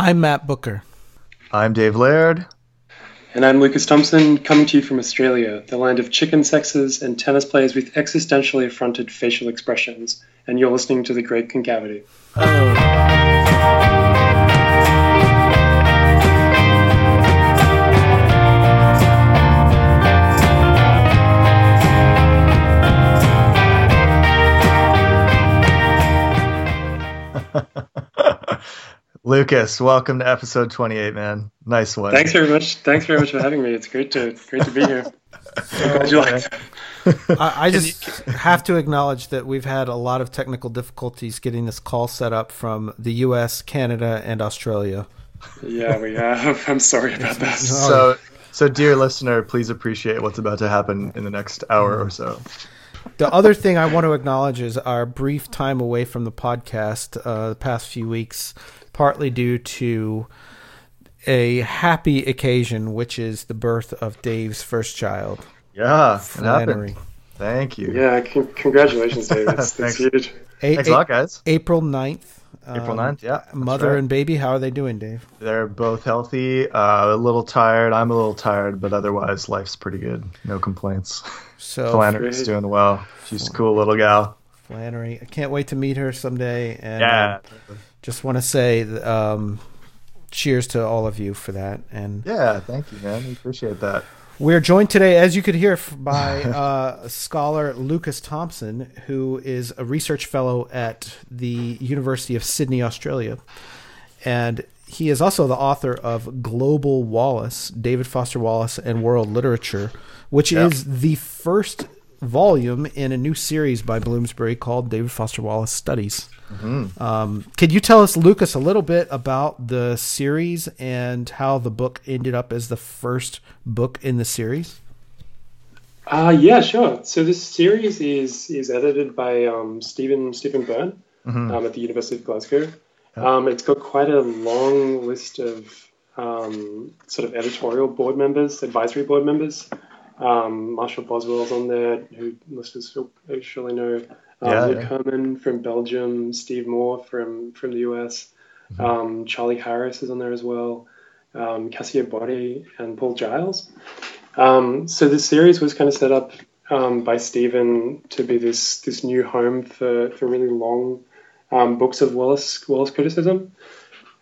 I'm Matt Bucher. I'm Dave Laird. And I'm Lucas Thompson, coming to you from Australia, the land of chicken sexes and tennis players with existentially affronted facial expressions. And you're listening to The Great Concavity. Oh. Lucas, welcome to episode 28, man. Nice one. Thanks very much. Thanks very much for having me. It's great to great to be here. I, I just have to acknowledge that we've had a lot of technical difficulties getting this call set up from the U.S., Canada, and Australia. Yeah, we have. I'm sorry about that. So, so dear listener, please appreciate what's about to happen in the next hour or so. The other thing I want to acknowledge is our brief time away from the podcast uh, the past few weeks partly due to a happy occasion, which is the birth of Dave's first child. Yeah, Flannery. Thank you. Yeah, c- congratulations, Dave. It's, Thanks. It's huge. A- Thanks a lot, guys. April 9th. April 9th, um, yeah. Mother right. and baby, how are they doing, Dave? They're both healthy, uh, a little tired. I'm a little tired, but otherwise, life's pretty good. No complaints. So Flannery's doing well. She's a cool little gal. Flannery. I can't wait to meet her someday. And, yeah. Uh, just want to say um, cheers to all of you for that. And yeah, thank you, man. We appreciate that. We're joined today, as you could hear, by uh, scholar Lucas Thompson, who is a research fellow at the University of Sydney, Australia. And he is also the author of Global Wallace, David Foster Wallace and World Literature, which yep. is the first volume in a new series by Bloomsbury called David Foster Wallace Studies. Mm-hmm. Um, could you tell us, Lucas, a little bit about the series and how the book ended up as the first book in the series? Uh, yeah, sure. So this series is is edited by um, Stephen Stephen Burn mm-hmm. um, at the University of Glasgow. Um, it's got quite a long list of um, sort of editorial board members, advisory board members. Um, Marshall Boswell's on there, who listeners surely know. Um, yeah, Luc yeah. Herman from Belgium, Steve Moore from from the US, mm-hmm. um, Charlie Harris is on there as well, um, Kasia Boddy and Paul Giles. Um, so this series was kind of set up um, by Stephen to be this this new home for for really long um, books of Wallace Wallace criticism.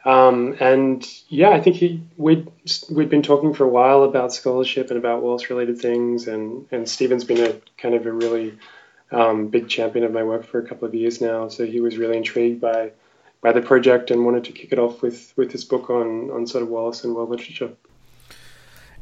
Um, and yeah, I think he we'd we'd been talking for a while about scholarship and about Wallace related things, and and Stephen's been a kind of a really um, big champion of my work for a couple of years now. So he was really intrigued by by the project and wanted to kick it off with with this book on on sort of Wallace and world literature.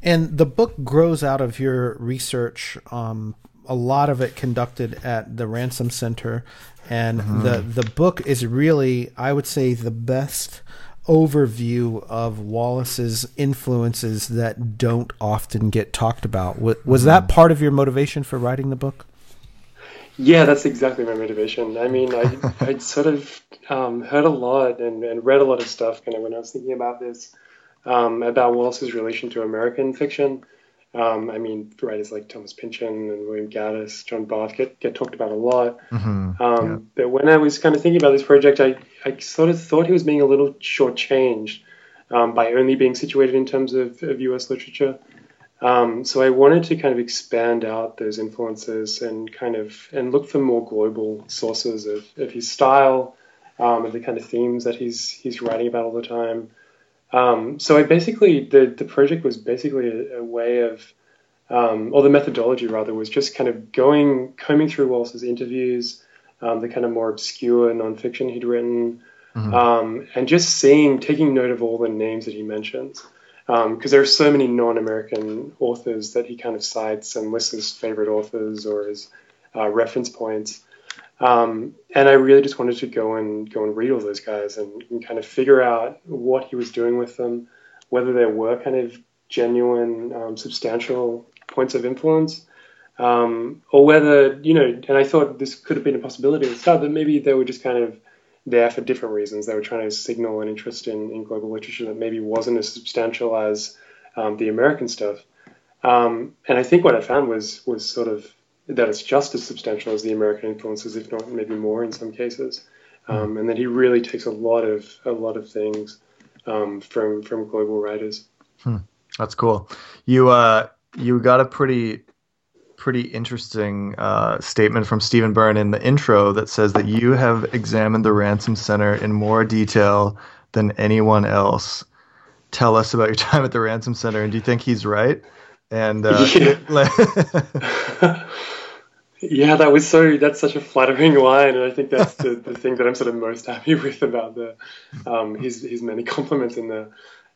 And the book grows out of your research. Um, a lot of it conducted at the Ransom Center, and mm-hmm. the the book is really, I would say, the best overview of Wallace's influences that don't often get talked about. Was, was mm-hmm. that part of your motivation for writing the book? Yeah, that's exactly my motivation. I mean, I, I'd sort of um, heard a lot and, and, read a lot of stuff kind of when I was thinking about this, um, about Wallace's relation to American fiction. Um, I mean, writers like Thomas Pynchon and William Gaddis, John Barth get, get talked about a lot. Mm-hmm. Um, yeah. But when I was kind of thinking about this project, I, I sort of thought he was being a little shortchanged um, by only being situated in terms of, of US literature. Um, so I wanted to kind of expand out those influences and kind of and look for more global sources of, of his style, um, and the kind of themes that he's he's writing about all the time. Um, so I basically the the project was basically a, a way of um, or the methodology rather was just kind of going combing through Wallace's interviews, um, the kind of more obscure nonfiction he'd written, mm-hmm. Um, and just seeing taking note of all the names that he mentions because um, there are so many non-American authors that he kind of cites and lists as favorite authors or as uh, reference points. Um, and I really just wanted to go and go and read all those guys and, and, kind of figure out what he was doing with them, whether there were kind of genuine, um, substantial points of influence, um, or whether you know. And I thought this could have been a possibility at the start that maybe they were just kind of there for different reasons. They were trying to signal an interest in, in global literature that maybe wasn't as substantial as um, the American stuff. Um, and I think what I found was was sort of that it's just as substantial as the American influences, if not maybe more in some cases. Um, and that he really takes a lot of a lot of things um, from from global writers. Hmm. That's cool. You uh, you got a pretty pretty interesting uh, statement from Stephen Burn in the intro that says that you have examined the Ransom Center in more detail than anyone else. Tell us about your time at the Ransom Center, and do you think he's right? And uh, yeah. yeah, that was so. That's such a flattering line, and I think that's the, the thing that I'm sort of most happy with about the um, his his many compliments in there.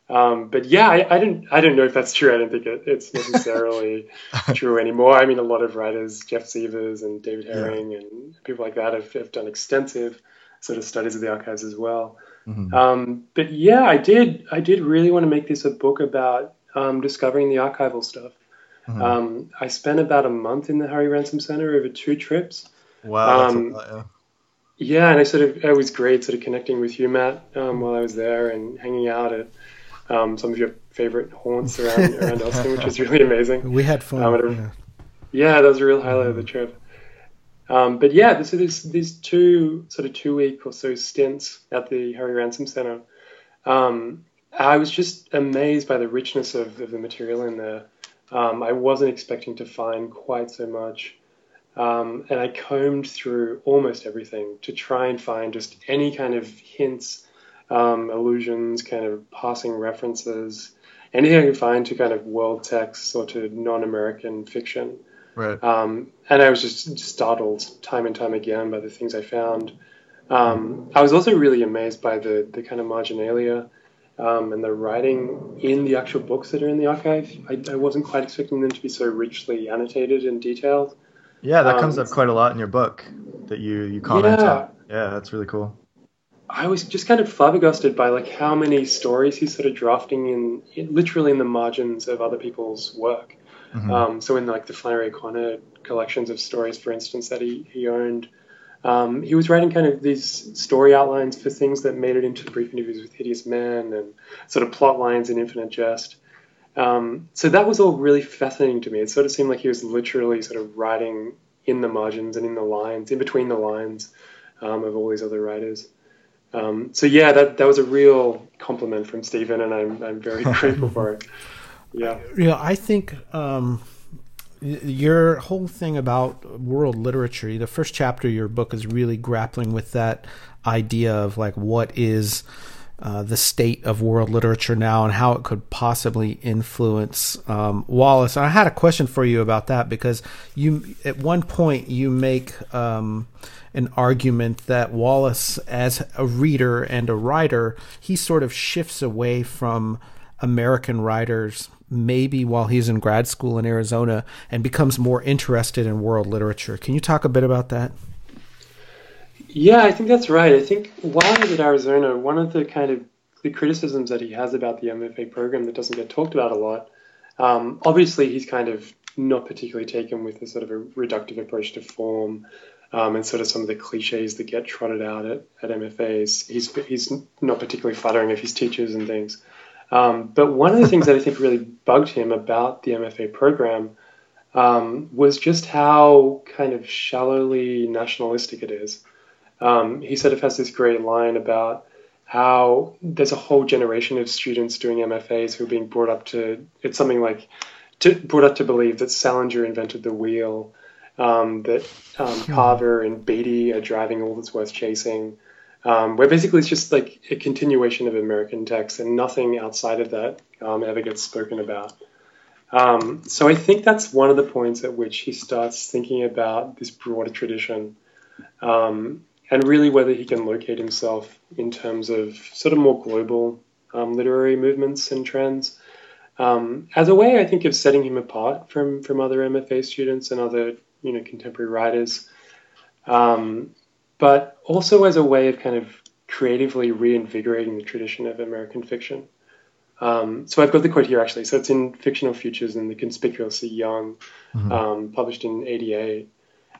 Um, but yeah, I, I don't I don't know if that's true. I don't think it, it's necessarily true anymore. I mean, a lot of writers, Jeff Severs and David Hering yeah. and people like that, have, have done extensive sort of studies of the archives as well. Mm-hmm. Um, but yeah, I did I did really want to make this a book about um, discovering the archival stuff. Mm-hmm. Um, I spent about a month in the Harry Ransom Center over two trips. Wow. Um, lot, yeah. yeah. and I sort of it was great sort of connecting with you, Matt, um, while I was there and hanging out at um, some of your favorite haunts around around Austin, which was really amazing. We had fun. Um, yeah. yeah, that was a real highlight of the trip. Um, but yeah, so there's these two sort of two week or so stints at the Harry Ransom Center. Um, I was just amazed by the richness of, of the material in there. Um, I wasn't expecting to find quite so much. Um, and I combed through almost everything to try and find just any kind of hints um, allusions, kind of passing references, anything I could find to kind of world texts or to non-American fiction. Right. Um, and I was just startled time and time again by the things I found. Um, I was also really amazed by the the kind of marginalia um, and the writing in the actual books that are in the archive. I, I, wasn't quite expecting them to be so richly annotated and detailed. Yeah, that comes um, up quite a lot in your book that you you comment yeah. on. Yeah, that's really cool. I was just kind of flabbergasted by like how many stories he's sort of drafting in, in literally in the margins of other people's work. Mm-hmm. Um, so in like the Flannery O'Connor collections of stories, for instance, that he he owned, um, he was writing kind of these story outlines for things that made it into brief interviews with Hideous Men and sort of plot lines in Infinite Jest. Um, so that was all really fascinating to me. It sort of seemed like he was literally sort of writing in the margins and in the lines, in between the lines um, of all these other writers. Um, so yeah, that that was a real compliment from Stephen, and I'm I'm very grateful for it. Yeah, yeah. I think um, your whole thing about world literature, the first chapter of your book is really grappling with that idea of like what is uh, the state of world literature now and how it could possibly influence um, Wallace. And I had a question for you about that because you, at one point, you make um, an argument that Wallace, as a reader and a writer, he sort of shifts away from American writers, maybe while he's in grad school in Arizona, and becomes more interested in world literature. Can you talk a bit about that? Yeah, I think that's right. I think while was at Arizona, one of the kind of the criticisms that he has about the MFA program that doesn't get talked about a lot, um, obviously he's kind of not particularly taken with a sort of a reductive approach to form um, and sort of some of the cliches that get trotted out at, at MFAs. He's, he's not particularly flattering of his teachers and things. Um, but one of the things that I think really bugged him about the MFA program um, was just how kind of shallowly nationalistic it is. Um, he sort of has this great line about how there's a whole generation of students doing MFAs who are being brought up to, it's something like, to, brought up to believe that Salinger invented the wheel um, that um, hmm. Carver and Beattie are driving all that's worth chasing. Um, where basically it's just like a continuation of American text and nothing outside of that um, ever gets spoken about. Um, so I think that's one of the points at which he starts thinking about this broader tradition um, and really whether he can locate himself in terms of sort of more global um, literary movements and trends. Um, as a way, I think, of setting him apart from, from other MFA students and other you know contemporary writers, um, but also as a way of kind of creatively reinvigorating the tradition of American fiction. Um, so I've got the quote here actually. So it's in Fictional Futures and the Conspicuously Young, mm-hmm. um, published in '88,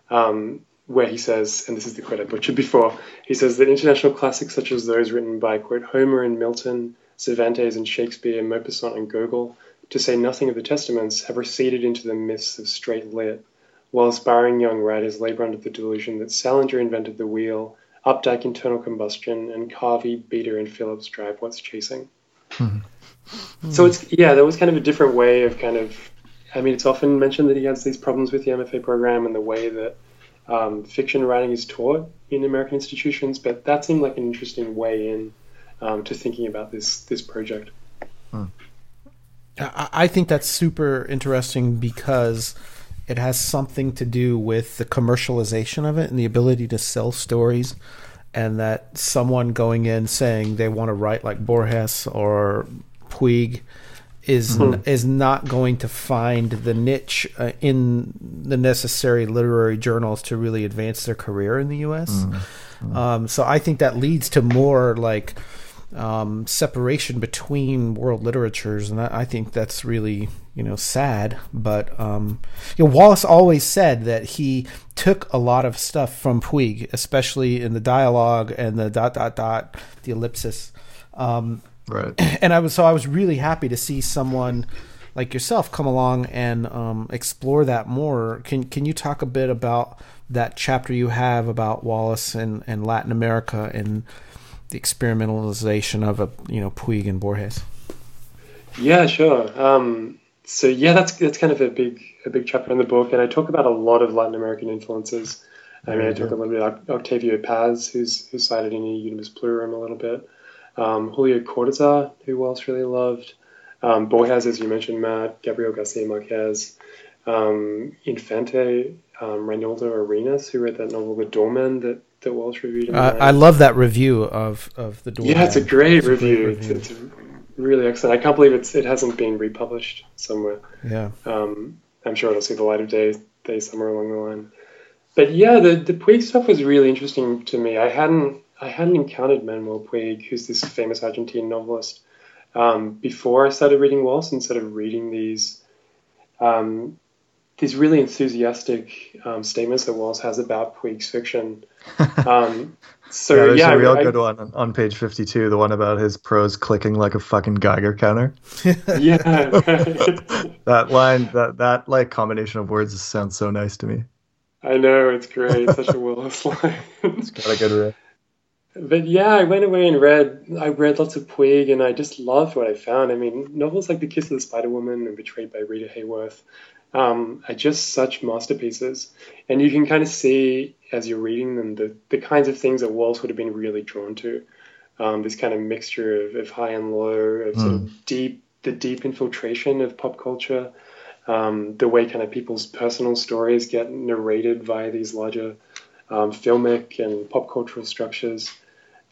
um, where he says, and this is the quote I butchered before. He says that international classics such as those written by quote Homer and Milton, Cervantes and Shakespeare, Maupassant and Gogol, to say nothing of the Testaments, have receded into the myths of straight lit while aspiring young writers labor under the delusion that Salinger invented the wheel, Updike internal combustion, and Carver, Beattie, and Phillips drive what's chasing. Mm-hmm. So it's yeah, that was kind of a different way of kind of. I mean, it's often mentioned that he has these problems with the MFA program and the way that um, fiction writing is taught in American institutions, but that seemed like an interesting way in um, to thinking about this this project. Hmm. I think that's super interesting because it has something to do with the commercialization of it and the ability to sell stories. And that someone going in saying they want to write like Borges or Puig is mm-hmm. is not going to find the niche uh, in the necessary literary journals to really advance their career in the U.S. Mm-hmm. Um, so I think that leads to more like um, separation between world literatures, and I, I, think that's really you know sad. But um, you know, Wallace always said that he took a lot of stuff from Puig, especially in the dialogue and the dot dot dot, the ellipsis. Um, right. And I was so I was really happy to see someone like yourself come along and um, explore that more. Can can you talk a bit about that chapter you have about Wallace and, and Latin America and the experimentalization of a you know Puig and Borges. Yeah, sure. Um, so yeah, that's that's kind of a big a big chapter in the book, and I talk about a lot of Latin American influences. I mean, I talk a little bit about Octavio Paz, who's who's cited in the Universe Plurium a little bit. Um, Julio Cortazar, who Wallace really loved. Um, Borges, as you mentioned, Matt, Gabriel Garcia Marquez, um, Infante, um, Reinaldo Arenas, who wrote that novel The Doorman that that Wallace reviewed. Uh, I love that review of of the Doorman. Yeah, it's a great it's review. A great review. It's, it's, really excellent. I can't believe it's it hasn't been republished somewhere. Yeah. Um, I'm sure it'll see the light of day day somewhere along the line. But yeah, the the Puig stuff was really interesting to me. I hadn't I hadn't encountered Manuel Puig, who's this famous Argentine novelist, um, before I started reading Wallace and started reading these um, these really enthusiastic um, statements that Wallace has about Puig's fiction. Um, so yeah, there's yeah, a real I, good one on page 52, the one about his prose clicking like a fucking Geiger counter. yeah, that line, that that like combination of words sounds so nice to me. I know it's great, such a Wallace line. it's got a good riff. But yeah, I went away and read. I read lots of Puig, and I just loved what I found. I mean, novels like *The Kiss of the Spider Woman* and *Betrayed by Rita Hayworth* um, are just such masterpieces. And you can kind of see as you're reading them the, the kinds of things that Wallace would have been really drawn to. Um, this kind of mixture of, of high and low, of mm. sort of hmm. deep, the deep infiltration of pop culture, um, the way kind of people's personal stories get narrated via these larger um, filmic and pop cultural structures.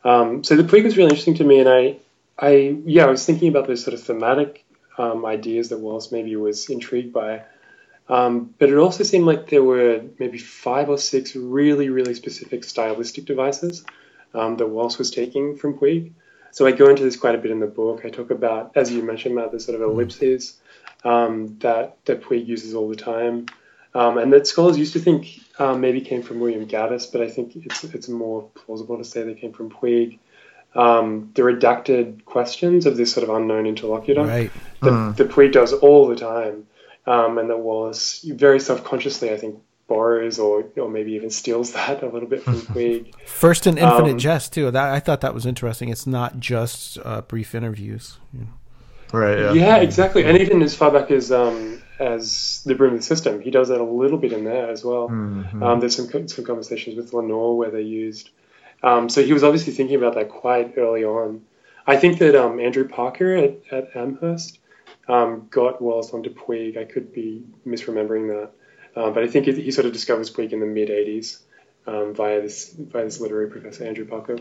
Um, so the Puig was really interesting to me, and I, I, yeah, I was thinking about those sort of thematic um, ideas that Wallace maybe was intrigued by. Um, but it also seemed like there were maybe five or six really, really specific stylistic devices um, that Wallace was taking from Puig. So I go into this quite a bit in the book. I talk about, as you mentioned, Matt, the sort of ellipses um, that, that Puig uses all the time. Um, and that scholars used to think um, maybe came from William Gaddis, but I think it's, it's more plausible to say they came from Puig. Um, the redacted questions of this sort of unknown interlocutor right. that, mm. that Puig does all the time um, and that Wallace very self-consciously, I think, borrows or or maybe even steals that a little bit from Puig. First in Infinite um, Jest too. That I thought that was interesting. It's not just uh, brief interviews. You know. Right. Yeah. yeah. exactly. And even as far back as um, as the Broom of the System, he does that a little bit in there as well. Mm-hmm. Um, there's some some conversations with Lenore where they used. Um, so he was obviously thinking about that quite early on. I think that um, Andrew Parker at, at Amherst um, got Wallace onto Puig. I could be misremembering that, uh, but I think he sort of discovers Puig in the mid '80s um, via this via this literary professor Andrew Parker.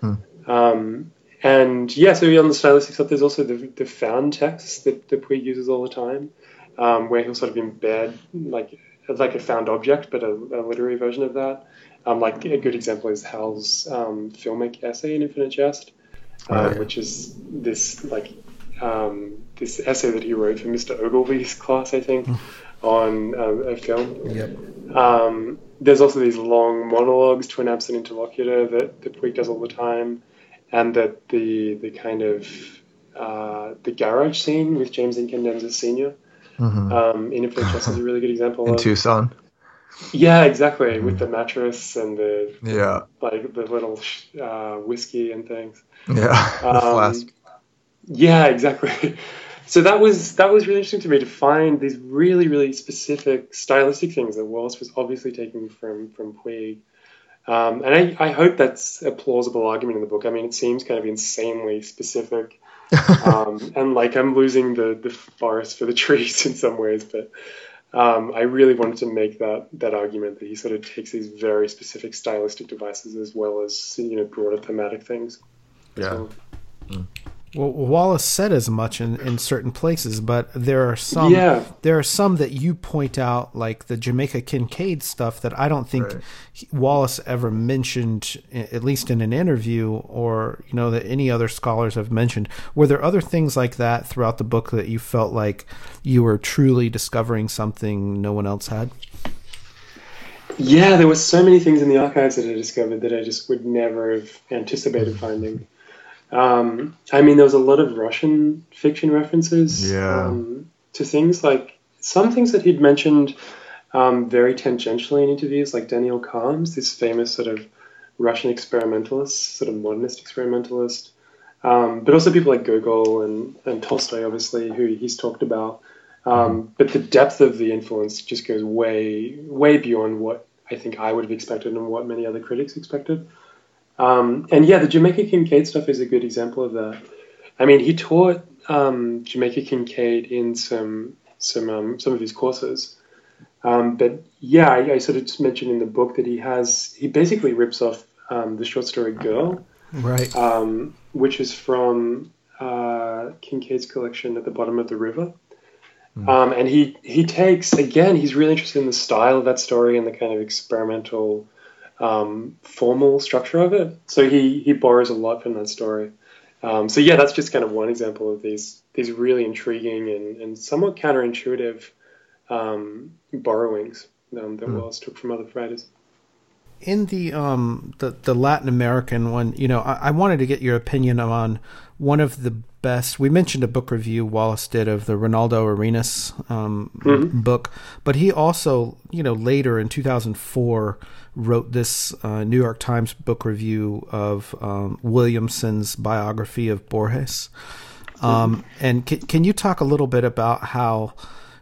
Hmm. Um, and yeah, so on the stylistic stuff, there's also the, the found text that, that Puig uses all the time, um, where he'll sort of embed like like a found object, but a, a literary version of that. Um, like a good example is Hal's um, filmic essay in Infinite Jest, uh, which is this like um, this essay that he wrote for Mr. Ogilvie's class, I think, on um, a film. Yep. Um, there's also these long monologues to an absent interlocutor that, that Puig does all the time, and that the the kind of uh, the garage scene with James Incandenza Sr. Mm-hmm. Um, in Infinite Jest is a really good example. in of, Tucson. Yeah, exactly. Mm-hmm. With the mattress and the yeah, like the little uh, whiskey and things. Yeah, the um, flask yeah, exactly. So that was that was really interesting to me to find these really really specific stylistic things that Wallace was obviously taking from from Puig. Um, and I, I hope that's a plausible argument in the book. I mean, it seems kind of insanely specific, um, and like I'm losing the the forest for the trees in some ways. But um, I really wanted to make that that argument that he sort of takes these very specific stylistic devices as well as you know broader thematic things. Yeah. So, mm. Well, Wallace said as much in, in certain places, but there are some yeah. there are some that you point out, like the Jamaica Kincaid stuff, that I don't think right. Wallace ever mentioned, at least in an interview, or you know that any other scholars have mentioned. Were there other things like that throughout the book that you felt like you were truly discovering something no one else had? Yeah, there were so many things in the archives that I discovered that I just would never have anticipated finding. Um, I mean, there was a lot of Russian fiction references yeah. um, to things like some things that he'd mentioned um, very tangentially in interviews, like Daniel Kharms, this famous sort of Russian experimentalist, sort of modernist experimentalist, um, but also people like Gogol and, and Tolstoy, obviously, who he's talked about. Um, but the depth of the influence just goes way, way beyond what I think I would have expected and what many other critics expected. Um, and yeah, the Jamaica Kincaid stuff is a good example of that. I mean, he taught um, Jamaica Kincaid in some some um, some of his courses. Um, but yeah, I, I, sort of just mentioned in the book that he has he basically rips off um, the short story Girl, right? Um, which is from uh, Kincaid's collection at the bottom of the river. Mm. and he he takes again. He's really interested in the style of that story and the kind of experimental um, formal structure of it. So he he borrows a lot from that story. Um, so yeah, that's just kind of one example of these these really intriguing and, and somewhat counterintuitive um, borrowings um, that mm. Wallace took from other writers. In the um the, the Latin American one, you know, I, I wanted to get your opinion on one of the best. We mentioned a book review Wallace did of the Reinaldo Arenas um, mm-hmm. book, but he also, you know, later in 2004 wrote this uh, New York Times book review of um, Williamson's biography of Borges. Um, and can, can you talk a little bit about how,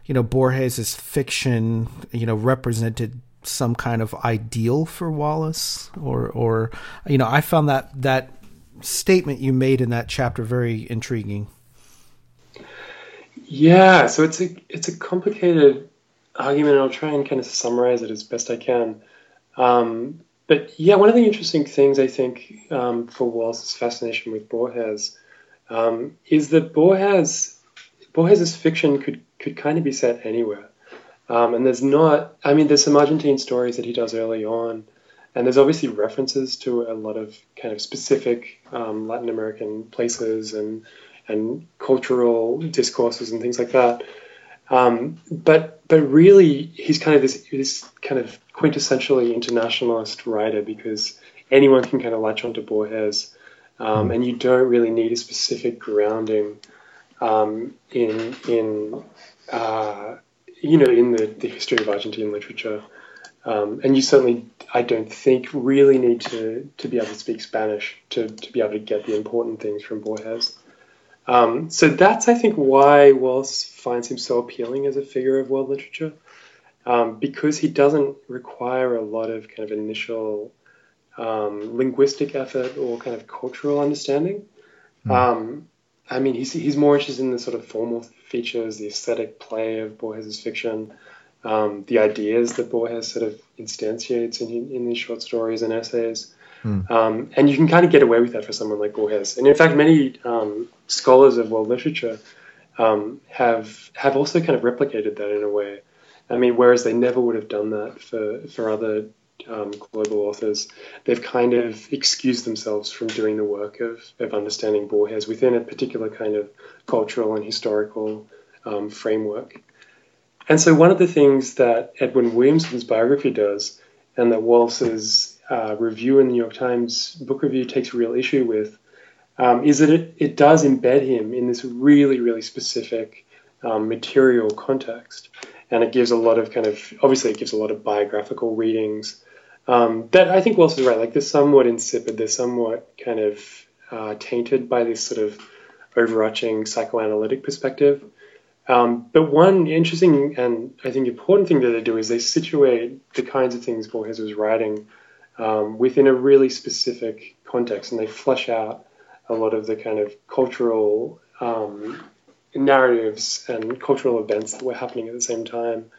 you know, Borges's fiction, you know, represented some kind of ideal for Wallace, or, or, you know, I found that that statement you made in that chapter very intriguing. Yeah, so it's a it's a complicated argument. and I'll try and kind of summarize it as best I can. Um, but yeah, one of the interesting things I think um, for Wallace's fascination with Borges um, is that Borges Borges's fiction could could kind of be set anywhere. Um, and there's not, I mean, there's some Argentine stories that he does early on, and there's obviously references to a lot of kind of specific um, Latin American places and and cultural discourses and things like that. Um, but but really, he's kind of this this kind of quintessentially internationalist writer because anyone can kind of latch onto Borges, um, and you don't really need a specific grounding um, in in uh, you know in the, the history of Argentine literature. Um, and you certainly, I don't think, really need to, to be able to speak Spanish to, to be able to get the important things from Borges. Um, so that's, I think, why Wallace finds him so appealing as a figure of world literature, um, because he doesn't require a lot of kind of initial um, linguistic effort or kind of cultural understanding. Mm. I mean, he's, he's more interested in the sort of formal features, the aesthetic play of Borges's fiction, um, the ideas that Borges sort of instantiates in, in these short stories and essays. Mm. Um, and you can kind of get away with that for someone like Borges. And in fact, many um, scholars of world literature um, have have also kind of replicated that in a way. I mean, whereas they never would have done that for for other um, global authors, they've kind of excused themselves from doing the work of of understanding Borges within a particular kind of cultural and historical um, framework. And so, one of the things that Edwin Williamson's biography does, and that Wallace's uh, review in the New York Times book review takes real issue with, um, is that it, it does embed him in this really, really specific um, material context. And it gives a lot of kind of, obviously, it gives a lot of biographical readings um, that I think Wallace is right. Like, they're somewhat insipid, they're somewhat kind of uh, tainted by this sort of overarching psychoanalytic perspective. Um, but one interesting and I think important thing that they do is they situate the kinds of things Borges was writing um, within a really specific context, and they flesh out a lot of the kind of cultural um, narratives and cultural events that were happening at the same time.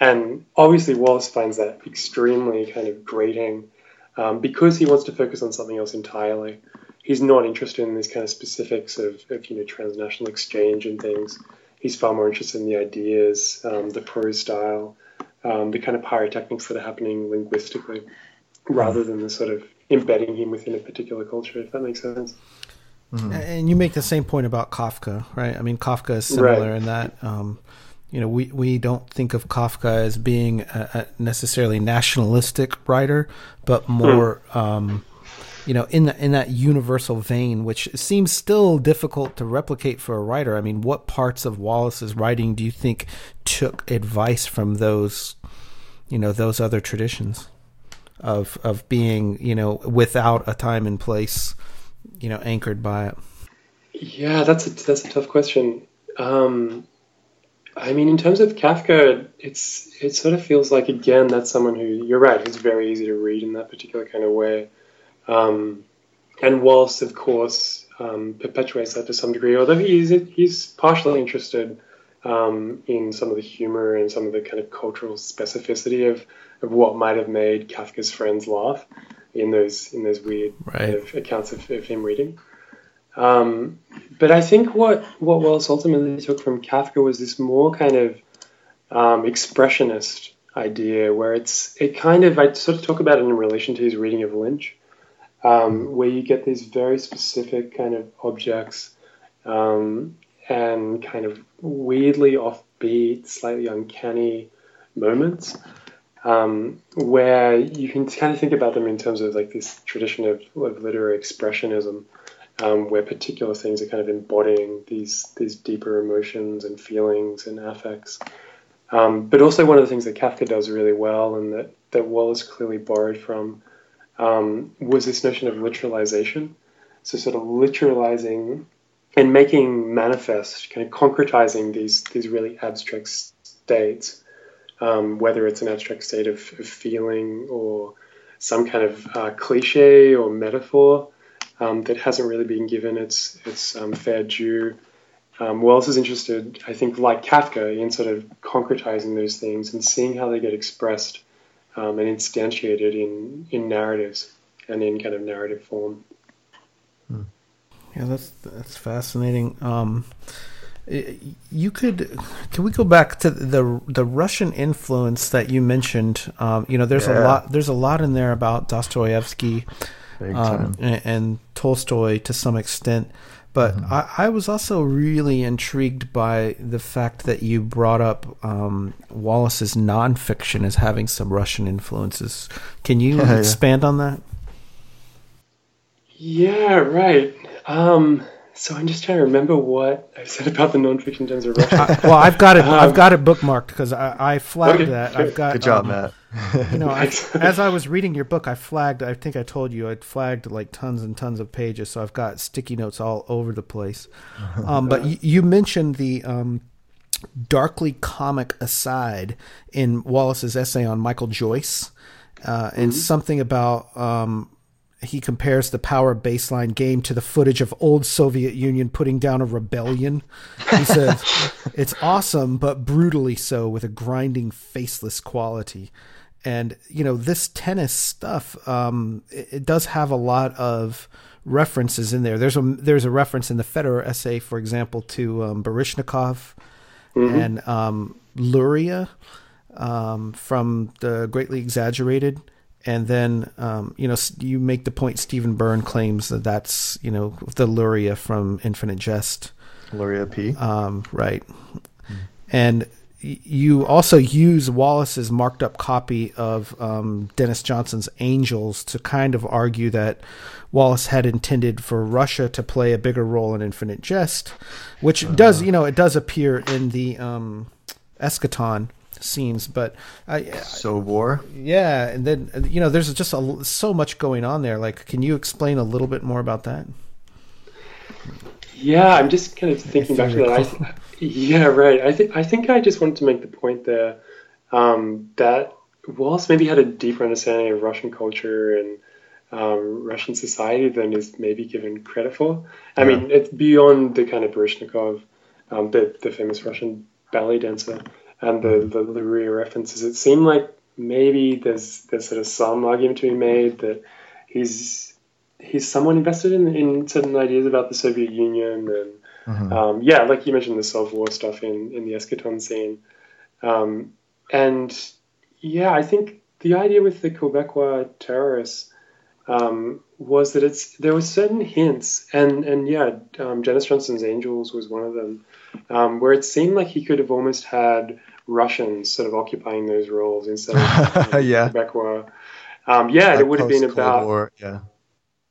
And obviously, Wallace finds that extremely kind of grating um, because he wants to focus on something else entirely. He's not interested in these kind of specifics of, of you know transnational exchange and things. He's far more interested in the ideas, um, the prose style, um, the kind of pyrotechnics that are happening linguistically, rather than the sort of embedding him within a particular culture. If that makes sense. Mm-hmm. And you make the same point about Kafka, right? I mean, Kafka is similar right. in that, um, you know, we, we don't think of Kafka as being a, a necessarily nationalistic writer, but more, mm. um, you know, in the, in that universal vein, which seems still difficult to replicate for a writer. I mean, what parts of Wallace's writing do you think took advice from those, you know, those other traditions of of being, you know, without a time and place? you know anchored by it? Yeah, that's a that's a tough question. Um, I mean, in terms of Kafka, it's it sort of feels like again that's someone who you're right, who's very easy to read in that particular kind of way. Um, and Wallace, of course, um, perpetuates that to some degree, although he's he's partially interested um, in some of the humor and some of the kind of cultural specificity of, of what might have made Kafka's friends laugh in those in those weird right. kind of accounts of, of, him reading. Um, but I think what what Wallace ultimately took from Kafka was this more kind of um, expressionist idea, where it's it kind of I sort of talk about it in relation to his reading of Lynch, um, where you get these very specific kind of objects um, and kind of weirdly offbeat, slightly uncanny moments um, where you can kind of think about them in terms of like this tradition of, of literary expressionism, um, where particular things are kind of embodying these these deeper emotions and feelings and affects. Um, but also one of the things that Kafka does really well, and that that Wallace clearly borrowed from, um, was this notion of literalization. So sort of literalizing and making manifest, kind of concretizing these these really abstract states um, whether it's an abstract state of, of, feeling or some kind of uh, cliche or metaphor um, that hasn't really been given its its um, fair due. Um, Wallace is interested, I think, like Kafka, in sort of concretizing those things and seeing how they get expressed um, and instantiated in in narratives and in kind of narrative form. Hmm. Yeah, that's that's fascinating. Um, you could can we go back to the the Russian influence that you mentioned? Um, you know, there's yeah. a lot there's a lot in there about Dostoevsky um, and, and, Tolstoy to some extent. But mm-hmm. I, I, was also really intrigued by the fact that you brought up um, Wallace's nonfiction as having some Russian influences. Can you yeah, expand yeah. on that? Yeah, right. Um, so I'm just trying to remember what I said about the nonfiction in terms of Russia. well, I've got it. Um, I've got it bookmarked because I, I, flagged okay, that. I've got. Good job, um, Matt. you know, I, as I was reading your book, I flagged. I think I told you I flagged like tons and tons of pages, so I've got sticky notes all over the place. Um, but you, you, mentioned the um, darkly comic aside in Wallace's essay on Michael Joyce, uh, and mm-hmm. something about um, he compares the power baseline game to the footage of old Soviet Union putting down a rebellion. He says it's awesome, but brutally so, with a grinding, faceless quality. And you know this tennis stuff, um, it, it, does have a lot of references in there. There's a there's a reference in the Federer essay, for example, to um, Baryshnikov mm-hmm. and um, Luria um, from the Greatly Exaggerated and then um, you know you make the point Stephen Burn claims that that's you know the Luria from Infinite Jest. Luria P. Um, right, mm. and you also use Wallace's marked up copy of um, Denis Johnson's Angels to kind of argue that Wallace had intended for Russia to play a bigger role in Infinite Jest, which uh, does you know it does appear in the um, eschaton scenes. But I, so war, yeah, and then you know, there's just a, so much going on there. Like, can you explain a little bit more about that? Yeah, I'm just kind of thinking back to that. I, yeah, right. I think I think I just wanted to make the point there um, that Wallace maybe had a deeper understanding of Russian culture and um, Russian society than is maybe given credit for. I yeah. mean, it's beyond the kind of Baryshnikov, um, the the famous Russian ballet dancer, and the the Luria references. It seemed like maybe there's there's sort of some argument to be made that he's he's somewhat invested in, in certain ideas about the Soviet Union and mm-hmm. um, yeah, like you mentioned the Soviet War stuff in in the eschaton scene, um, and yeah, I think the idea with the Quebecois terrorists um, was that it's there were certain hints, and and yeah, um, Denis Johnson's Angels was one of them, um, where it seemed like he could have almost had Russians sort of occupying those roles instead of yeah. Quebecois. Um, yeah, like it would have been about War, yeah,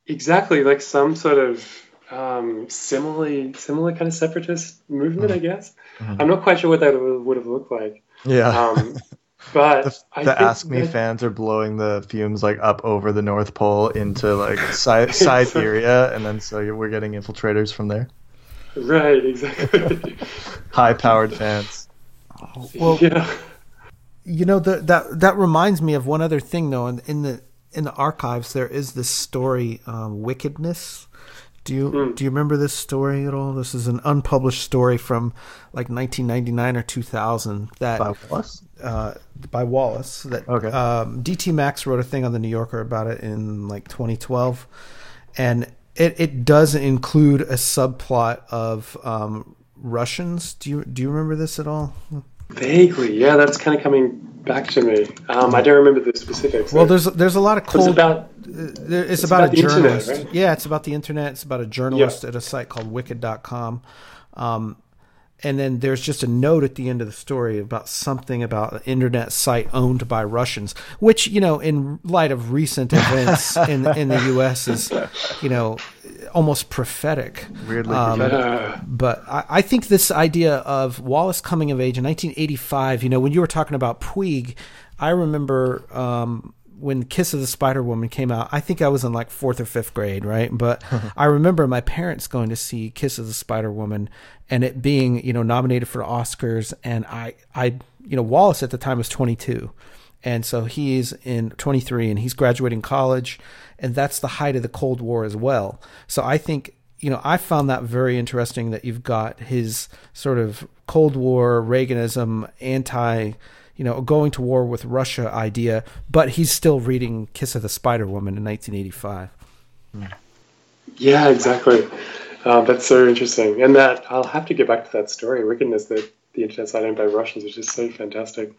exactly like some sort of um, similarly similar kind of separatist movement, mm. I guess. Mm-hmm. I'm not quite sure what that would have looked like. Yeah. Um, but the, the ATHSCME that... fans are blowing the fumes like up over the North Pole into like si- Siberia, and then so we're getting infiltrators from there. Right, exactly. High-powered fans. Oh, well, yeah. You know the, that that reminds me of one other thing though. In, in the in the archives, there is this story, um, "Wickedness," Do you mm. do you remember this story at all? This is an unpublished story from like 1999 or 2000 that by Wallace. Uh, by Wallace. That okay. Um, DT Max wrote a thing on the New Yorker about it in like 2012, and it it does include a subplot of um, Russians. Do you do you remember this at all? Vaguely, yeah, that's kind of coming back to me. Um, I don't remember the specifics. Well, there's there's a lot of cold. It's about it's, it's about, about, a journalist. Internet, right? Yeah, it's about the internet. It's about a journalist yeah. at a site called Wicked.com. Um, and then there's just a note at the end of the story about something about an internet site owned by Russians, which you know, in light of recent events in in the U.S., is you know almost prophetic. Weirdly um, prophetic. But I, I, think this idea of Wallace coming of age in 1985. You know, when you were talking about Puig, I remember. Um, when Kiss of the Spider Woman came out, I think I was in like fourth or fifth grade, right? But uh-huh. I remember my parents going to see Kiss of the Spider Woman and it being, you know, nominated for Oscars. And I, I, you know, Wallace at the time was 22. And so he's in 23 and he's graduating college. And that's the height of the Cold War as well. So I think, you know, I found that very interesting that you've got his sort of Cold War, Reaganism, anti you know, going to war with Russia idea, but he's still reading Kiss of the Spider Woman in 1985. Yeah, exactly. Uh, that's so interesting. And that, I'll have to get back to that story, Wickedness, that the internet's owned by Russians, which is so fantastic.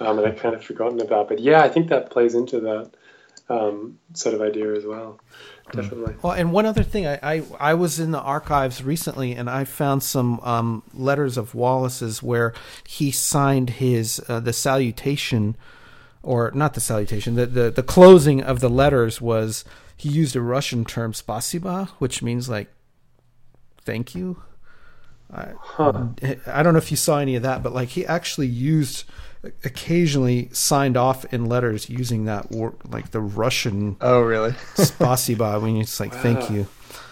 Um, and I've kind of forgotten about. But yeah, I think that plays into that um, sort of idea as well. Mm. Definitely. Well, and one other thing, I, I, I was in the archives recently, and I found some um, letters of Wallace's where he signed his uh, the salutation, or not the salutation, the, the the closing of the letters was he used a Russian term "spasiba," which means like thank you. I, huh. I don't know if you saw any of that, but like he actually used occasionally signed off in letters using that word, like the Russian. Oh, really? Spasiba. When it's like, wow. thank you.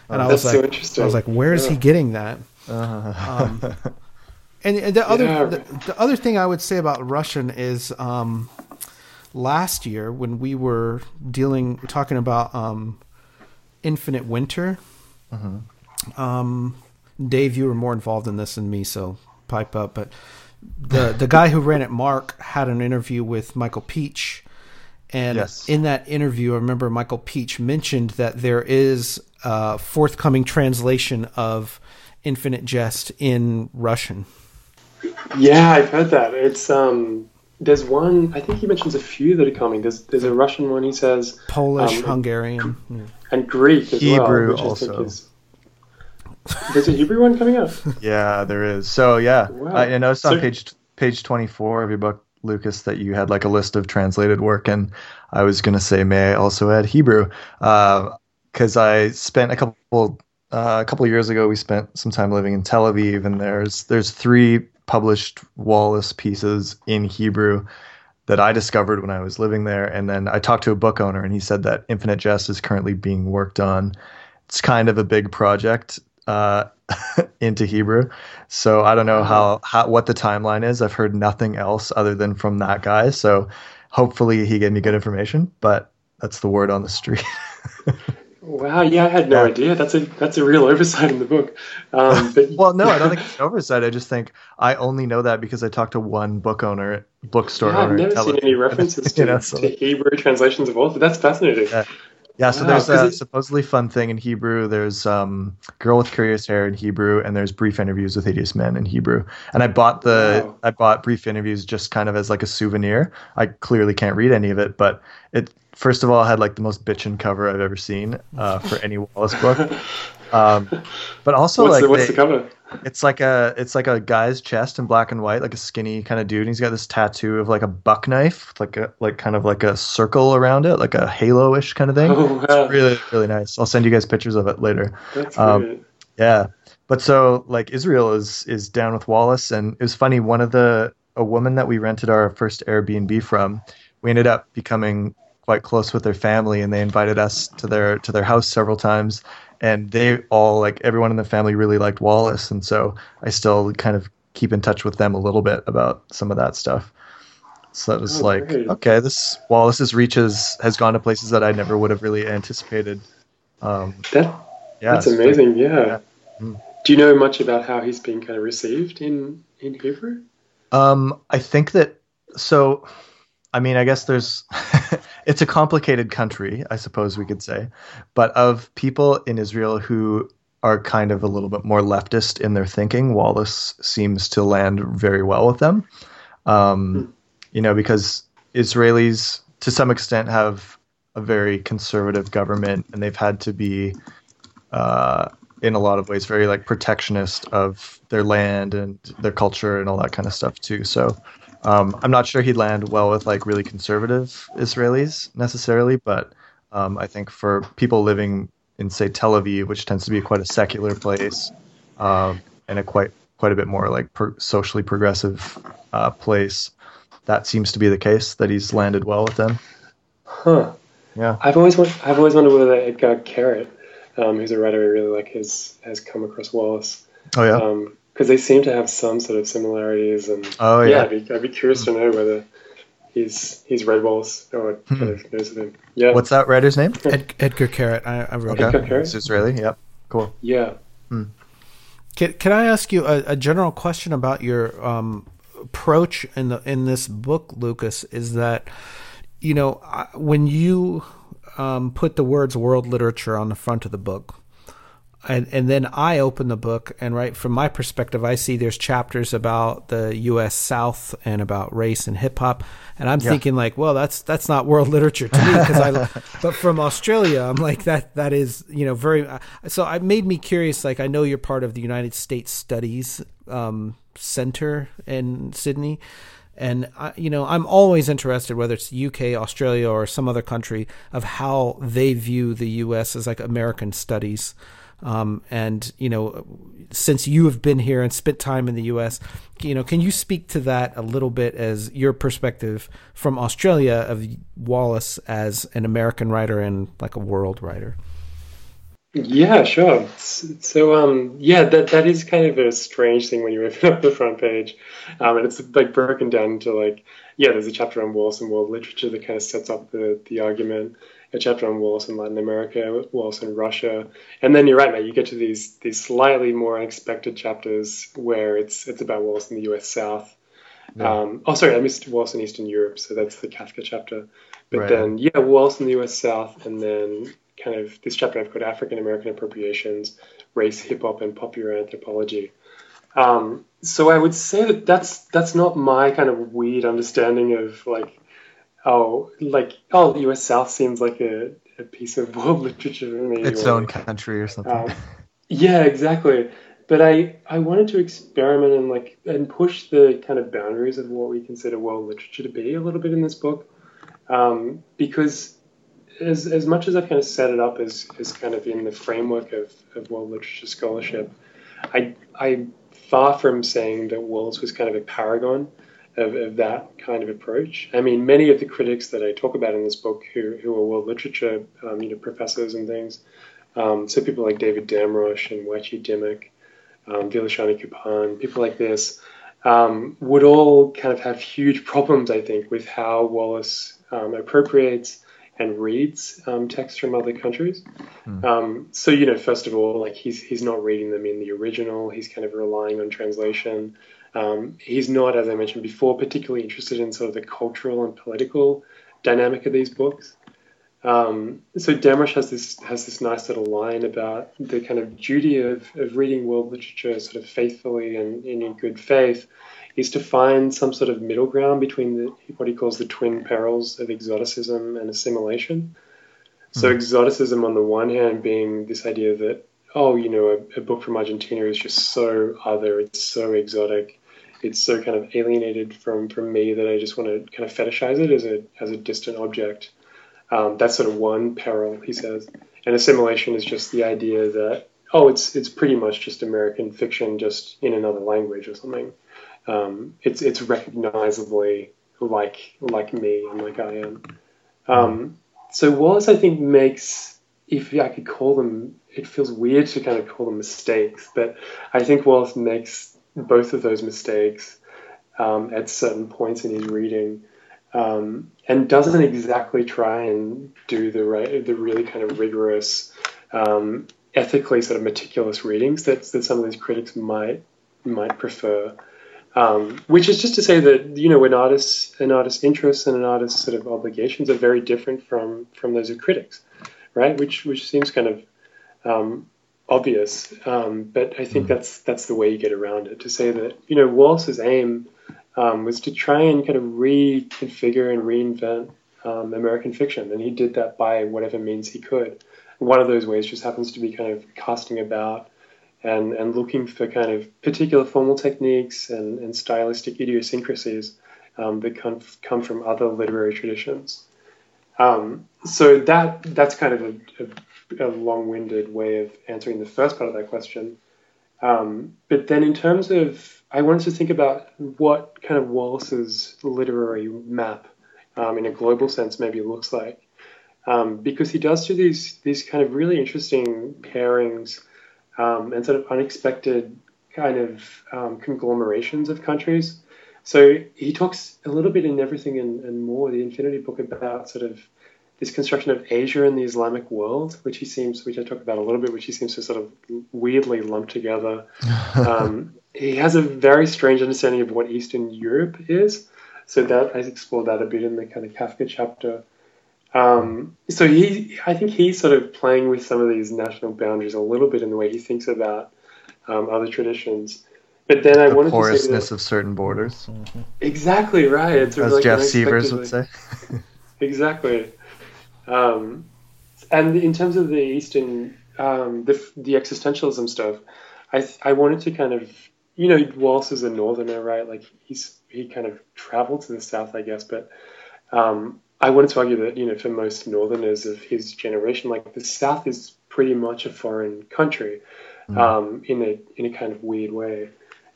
And oh, I was like, so I was like, where is yeah. he getting that? Uh-huh. Um, and the other, yeah. the, the, other thing I would say about Russian is, um, last year when we were dealing, talking about um, Infinite Winter. Uh-huh. Um, Dave, you were more involved in this than me, so pipe up. But the the guy who ran it, Mark, had an interview with Michael Pietsch, and yes. in that interview, I remember Michael Pietsch mentioned that there is a forthcoming translation of Infinite Jest in Russian. Yeah, I've heard that. It's um, there's one. I think he mentions a few that are coming. There's there's a Russian one. He says Polish, um, Hungarian, and, and Greek as Hebrew well, also. Is, there's a Hebrew one coming out. Yeah, there is. So yeah, wow. I, I noticed on so, page page 24 of your book, Lucas, that you had like a list of translated work, and I was gonna say, may I also add Hebrew? Because uh, I spent a couple uh, a couple years ago, we spent some time living in Tel Aviv, and there's there's three published Wallace pieces in Hebrew that I discovered when I was living there. And then I talked to a book owner, and he said that Infinite Jest is currently being worked on. It's kind of a big project uh, into Hebrew. So I don't know how, how what the timeline is. I've heard nothing else other than from that guy. So hopefully he gave me good information, but that's the word on the street. Wow, yeah, I had no yeah. idea. That's a that's a real oversight in the book. Um, but, well, no, I don't think it's an oversight. I just think I only know that because I talked to one book owner, bookstore yeah, owner. I've never seen any references to, you know, so. to Hebrew translations of author. That's fascinating. Yeah. Yeah, so wow, there's a it, supposedly fun thing in Hebrew. There's um, "Girl with Curious Hair" in Hebrew, and there's "Brief Interviews with Hideous Men" in Hebrew. And I bought the wow. I bought "Brief Interviews" just kind of as like a souvenir. I clearly can't read any of it, but it first of all had like the most bitchin' cover I've ever seen uh, for any Wallace book. Um, but also what's like the, what's they, the cover? It's like a it's like a guy's chest in black and white, like a skinny kind of dude. And he's got this tattoo of like a buck knife, like a like kind of like a circle around it, like a halo-ish kind of thing. Oh, wow. It's really really nice. I'll send you guys pictures of it later. That's um, great. Yeah, but so like Israel is is down with Wallace, and it was funny. One of the a woman that we rented our first Airbnb from, we ended up becoming quite close with their family, and they invited us to their to their house several times. And they all like everyone in the family really liked Wallace, and so I still kind of keep in touch with them a little bit about some of that stuff. So it was oh, like, great. okay, this Wallace's reaches has gone to places that I never would have really anticipated. Um, that, yeah, that's amazing. yeah. yeah. Mm. Do you know much about how he's been kind of received in in Hebrew? Um, I think that so. I mean, I guess there's it's a complicated country, I suppose we could say. But of people in Israel who are kind of a little bit more leftist in their thinking, Wallace seems to land very well with them. Um, hmm. you know, because Israelis, to some extent, have a very conservative government, and they've had to be, uh, in a lot of ways, very like protectionist of their land and their culture and all that kind of stuff too. So um, I'm not sure he'd land well with like really conservative Israelis necessarily, but um, I think for people living in say Tel Aviv, which tends to be quite a secular place, um, and a quite quite a bit more like per- socially progressive uh, place, that seems to be the case that he's landed well with them. Huh. Yeah. I've always I've always wondered whether Etgar Keret, um, who's a writer I really like, has has come across Wallace. Oh yeah. Because they seem to have some sort of similarities. And oh yeah, yeah I'd, be, I'd be curious to know whether he's he's read Wallace or hmm. kind of knows of him. Yeah. What's that writer's name? Ed, Etgar Keret. I, I wrote okay. Etgar It's Israeli. Yep. Cool. Yeah. Hmm. Can, can I ask you a, a general question about your um, approach in the in this book, Lucas? Is that you know when you um, put the words world literature on the front of the book, and and then I open the book and right from my perspective I see there's chapters about the US South and about race and hip hop. And I'm yeah. thinking like well that's that's not world literature to me because I but from Australia I'm like that that is you know very so it made me curious like I know you're part of the United States Studies um, Center in Sydney. And I, you know I'm always interested whether it's UK Australia or some other country of how they view the US as like American studies um, and you know, since you have been here and spent time in the U.S., you know, can you speak to that a little bit as your perspective from Australia of Wallace as an American writer and like a world writer? Yeah, sure. So, um, yeah, that that is kind of a strange thing when you open up the front page, um, and it's like broken down into like, yeah, there's a chapter on Wallace and world literature that kind of sets up the the argument, a chapter on Wallace in Latin America, Wallace in Russia, and then you're right, mate. You get to these these slightly more unexpected chapters where it's it's about Wallace in the U.S. South. Yeah. Um, oh, sorry, I missed Wallace in Eastern Europe, so that's the Kafka chapter. But right. then, yeah, Wallace in the U.S. South, and then kind of this chapter I've called African American appropriations, race, hip hop, and popular anthropology. Um, so I would say that that's that's not my kind of weird understanding of like oh, like oh, the U.S. South seems like a, a piece of world literature to me. Its own country or something. Um, yeah, exactly. But I, I wanted to experiment and like and push the kind of boundaries of what we consider world literature to be a little bit in this book, um, because as, as much as I've kind of set it up as, as kind of in the framework of, of world literature scholarship, I I far from saying that Wallace was kind of a paragon of, of that kind of approach. I mean, many of the critics that I talk about in this book, who, who are world literature, um, you know, professors and things, Um, so people like David Damrosch and Wai Chee Dimock, um, Dilashani Kupan, people like this, um, would all kind of have huge problems, I think, with how Wallace um, appropriates and reads um, texts from other countries. Mm. Um, so you know, first of all, like he's he's not reading them in the original. He's kind of relying on translation. Um, he's not, as I mentioned before, particularly interested in sort of the cultural and political dynamic of these books. Um, so Damrosch has this has this nice little line about the kind of duty of, of reading world literature sort of faithfully and, and in good faith is to find some sort of middle ground between the, what he calls the twin perils of exoticism and assimilation. So mm. exoticism on the one hand being this idea that oh you know a, a book from Argentina is just so other, it's so exotic, it's so kind of alienated from from me that I just want to kind of fetishize it as a as a distant object. Um, that's sort of one peril, he says. And assimilation is just the idea that oh, it's it's pretty much just American fiction, just in another language or something. Um, it's it's recognizably like like me and like I am. Um, so Wallace, I think, makes if I could call them, it feels weird to kind of call them mistakes, but I think Wallace makes both of those mistakes um, at certain points in his reading um, and doesn't exactly try and do the right, the really kind of rigorous, um, ethically sort of meticulous readings that that some of these critics might might prefer. Um, which is just to say that you know an artist's an artist's interests and an artist's sort of obligations are very different from from those of critics, right? Which which seems kind of um, obvious, um, but I think mm-hmm. that's that's the way you get around it. To say that you know Wallace's aim um, was to try and kind of reconfigure and reinvent um, American fiction, and he did that by whatever means he could. One of those ways just happens to be kind of casting about and, and looking for kind of particular formal techniques and, and stylistic idiosyncrasies um, that come, come from other literary traditions. Um, so that that's kind of a, a, a, long-winded way of answering the first part of that question. Um, but then in terms of I wanted to think about what kind of Wallace's literary map, um, in a global sense, maybe looks like, um, because he does do these these kind of really interesting pairings um, and sort of unexpected kind of um, conglomerations of countries. So he talks a little bit in everything and, and more the Infinity Book about sort of this construction of Asia and the Islamic world, which he seems, which I talk about a little bit, which he seems to sort of weirdly lump together. Um, he has a very strange understanding of what Eastern Europe is. So that I explored that a bit in the kind of Kafka chapter. Um, so he, I think he's sort of playing with some of these national boundaries a little bit in the way he thinks about um, other traditions. But then I the wanted porousness to say that, of certain borders. Exactly right. It's As like Jeff Severs would say. exactly. Um, and in terms of the Eastern, um, the, the existentialism stuff, I, I wanted to kind of you know, Wallace is a northerner, right? Like he's he kind of traveled to the south, I guess. But um, I wanted to argue that you know, for most northerners of his generation, like the South is pretty much a foreign country mm. um, in a in a kind of weird way.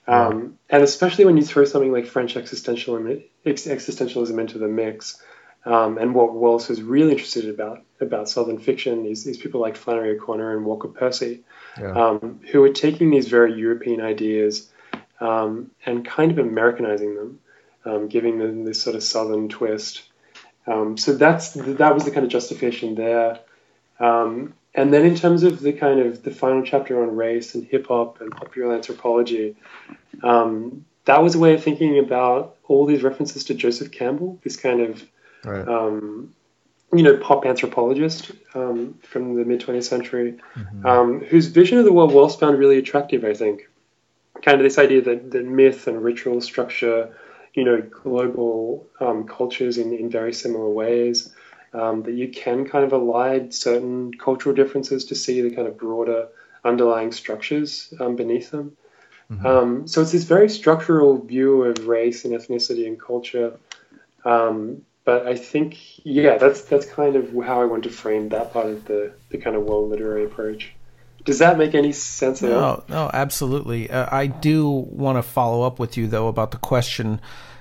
Um, and especially when you throw something like French existentialism, existentialism into the mix, um, and what Wallace was really interested about about Southern fiction is, is people like Flannery O'Connor and Walker Percy, yeah. um, who are taking these very European ideas um, and kind of Americanizing them, um, giving them this sort of Southern twist. Um, so that's that was the kind of justification there. Um, and then in terms of the kind of the final chapter on race and hip hop and popular anthropology, um, that was a way of thinking about all these references to Joseph Campbell, this kind of right. um, you know, pop anthropologist um, from the mid 20th century, mm-hmm. um, whose vision of the world Wallace found really attractive, I think kind of this idea that, that myth and ritual structure, you know, global um, cultures in, in very similar ways. Um, that you can kind of elide certain cultural differences to see the kind of broader underlying structures um, beneath them. Mm-hmm. Um, so it's this very structural view of race and ethnicity and culture. Um, but I think, yeah, that's that's kind of how I want to frame that part of the, the kind of world literary approach. Does that make any sense at no, all? No, absolutely. Uh, I do want to follow up with you though about the question.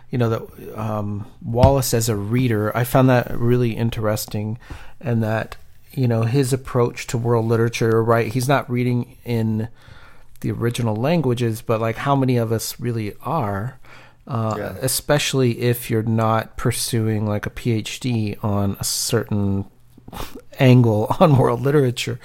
You know that um, Wallace as a reader, I found that really interesting, and that you know his approach to world literature. Right, he's not reading in the original languages, but like how many of us really are? Uh, yeah. Especially if you're not pursuing like a PhD on a certain angle on world literature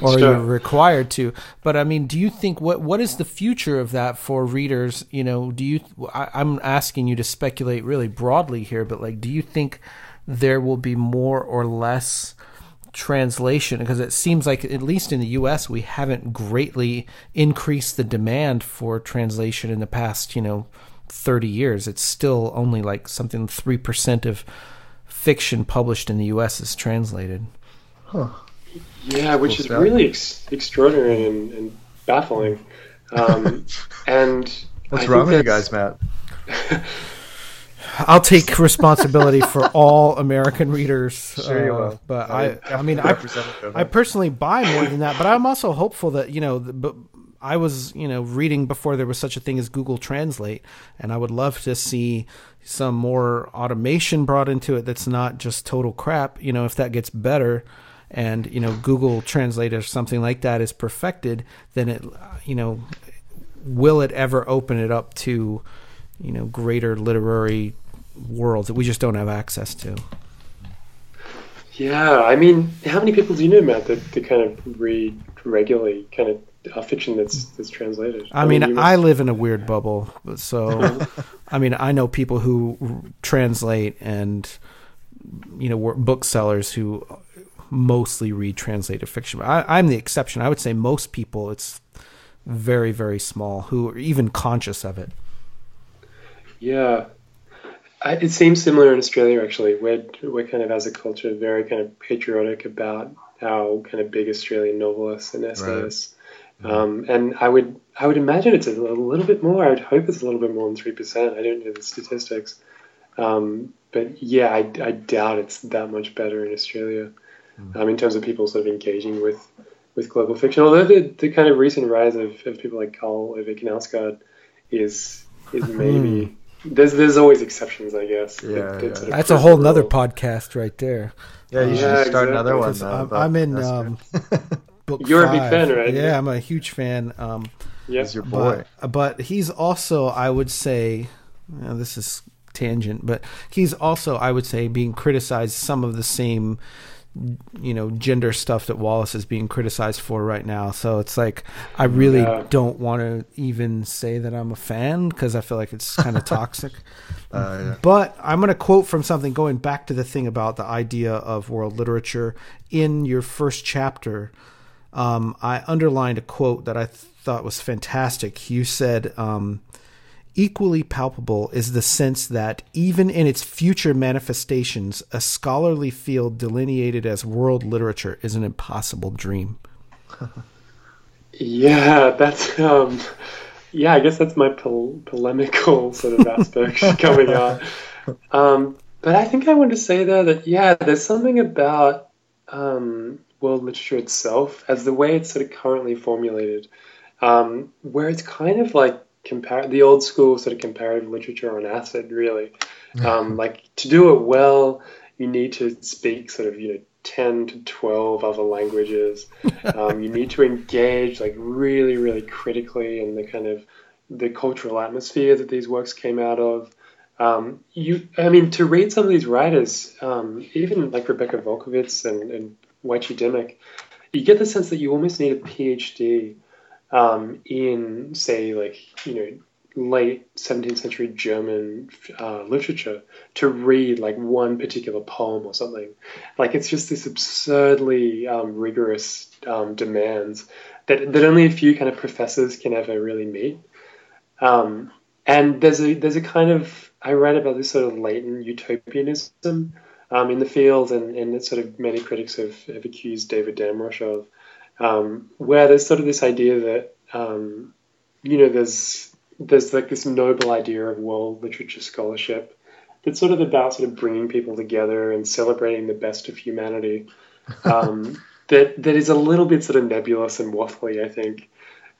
or sure. you're required to but i mean do you think what what is the future of that for readers you know do you I, i'm asking you to speculate really broadly here but like do you think there will be more or less translation because it seems like at least in the US we haven't greatly increased the demand for translation in the past, you know, 30 years. It's still only like something 3% of fiction published in the US is translated. Huh. Yeah, which is really ex- extraordinary and, and baffling. Um, and what's I wrong with you guys, Matt? I'll take responsibility for all American readers. Sure you uh, will. But I, I, I mean, I, I personally buy more than that. But I'm also hopeful that you know, but I was you know reading before there was such a thing as Google Translate, and I would love to see some more automation brought into it. That's not just total crap. You know, if that gets better, and you know Google Translate or something like that is perfected, then it, you know, will it ever open it up to you know greater literary worlds that we just don't have access to. Yeah, I mean, how many people do you know, Matt, that, that kind of read regularly, kind of uh, fiction that's that's translated? I, I mean, mean I live in a weird bubble, so I mean, I know people who translate and you know booksellers who mostly read translated fiction. I, I'm the exception. I would say most people, it's very very small who are even conscious of it. Yeah, I, it seems similar in Australia actually. We're we're kind of as a culture very kind of patriotic about our kind of big Australian novelists and essayists. Right. Um, and I would I would imagine it's a, little bit more. I would hope it's a little bit more than three percent. I don't know the statistics, um, but yeah, I, I doubt it's that much better in Australia mm. um, in terms of people sort of engaging with with global fiction. Although the, the kind of recent rise of, of people like Karl Ove Knausgaard is is maybe hmm. There's there's always exceptions, I guess. Yeah, yeah. that's a whole nother podcast right there. Yeah, you should yeah, start exactly. another one. I'm, I'm, in um, book. You're five. a big fan, right? Yeah, I'm a huge fan. Um, yeah, he's your boy. But, but, he's also, I would say, you know, this is tangent, but he's also, I would say, being criticized some of the same you know gender stuff that Wallace is being criticized for right now. So it's like I really yeah. don't want to even say that I'm a fan because I feel like it's kind of toxic. Uh, yeah. But I'm going to quote from something going back to the thing about the idea of world literature in your first chapter. Um, I underlined a quote that I th- thought was fantastic. You said. Um, Equally palpable is the sense that, even in its future manifestations, a scholarly field delineated as world literature is an impossible dream. yeah, that's um, yeah. I guess that's my pol- polemical sort of aspect coming out. Um, but I think I want to say there that yeah, there's something about um, world literature itself as the way it's sort of currently formulated, um, where it's kind of like compare the old school sort of comparative literature on acid really. Um, like to do it well you need to speak sort of you know 10 to 12 other languages. Um, you need to engage like really really critically in the kind of the cultural atmosphere that these works came out of. Um, you i mean to read some of these writers um, even like rebecca walkowitz and, and Wai Chee Dimock, you get the sense that you almost need a phd um, in, say, like, you know, late 17th century German uh, literature to read like one particular poem or something. Like it's just this absurdly um, rigorous um, demands that, that only a few kind of professors can ever really meet. Um, and there's a there's a kind of I read about this sort of latent utopianism um, in the field, and, and sort of many critics have, have accused David Damrosch of um, where there's sort of this idea that um, you know there's there's like this noble idea of world literature scholarship that's sort of about sort of bringing people together and celebrating the best of humanity. Um, that that is a little bit sort of nebulous and waffly, I think.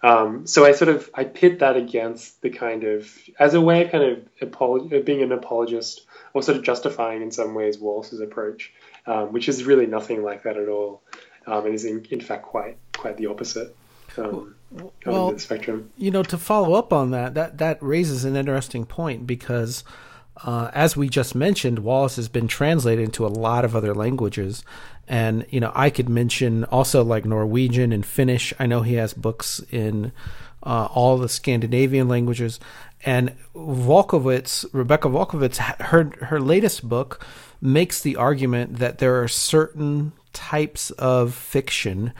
Um, so I sort of I pit that against the kind of as a way of kind of apolog- being an apologist or sort of justifying in some ways Wallace's approach um, which is really nothing like that at all, um, and is in, in fact quite quite the opposite. Um, well, the spectrum. You know, to follow up on that, that that raises an interesting point because, uh, as we just mentioned, Wallace has been translated into a lot of other languages, and you know, I could mention also like Norwegian and Finnish. I know he has books in uh, all the Scandinavian languages, and Walkowitz, Rebecca Walkowitz, her her latest book makes the argument that there are certain types of fiction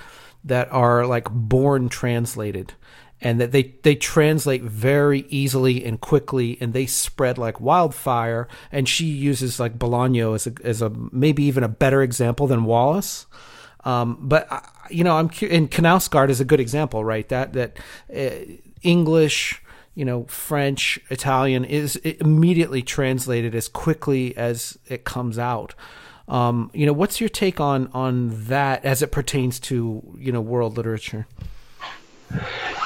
that are like born translated and that they, they translate very easily and quickly and they spread like wildfire. And she uses like Bolaño as a, as a maybe even a better example than Wallace. Um, but you know I'm and Knausgaard is a good example right? That that uh, English you know French Italian is immediately translated as quickly as it comes out um, you know, what's your take on on that as it pertains to you know world literature?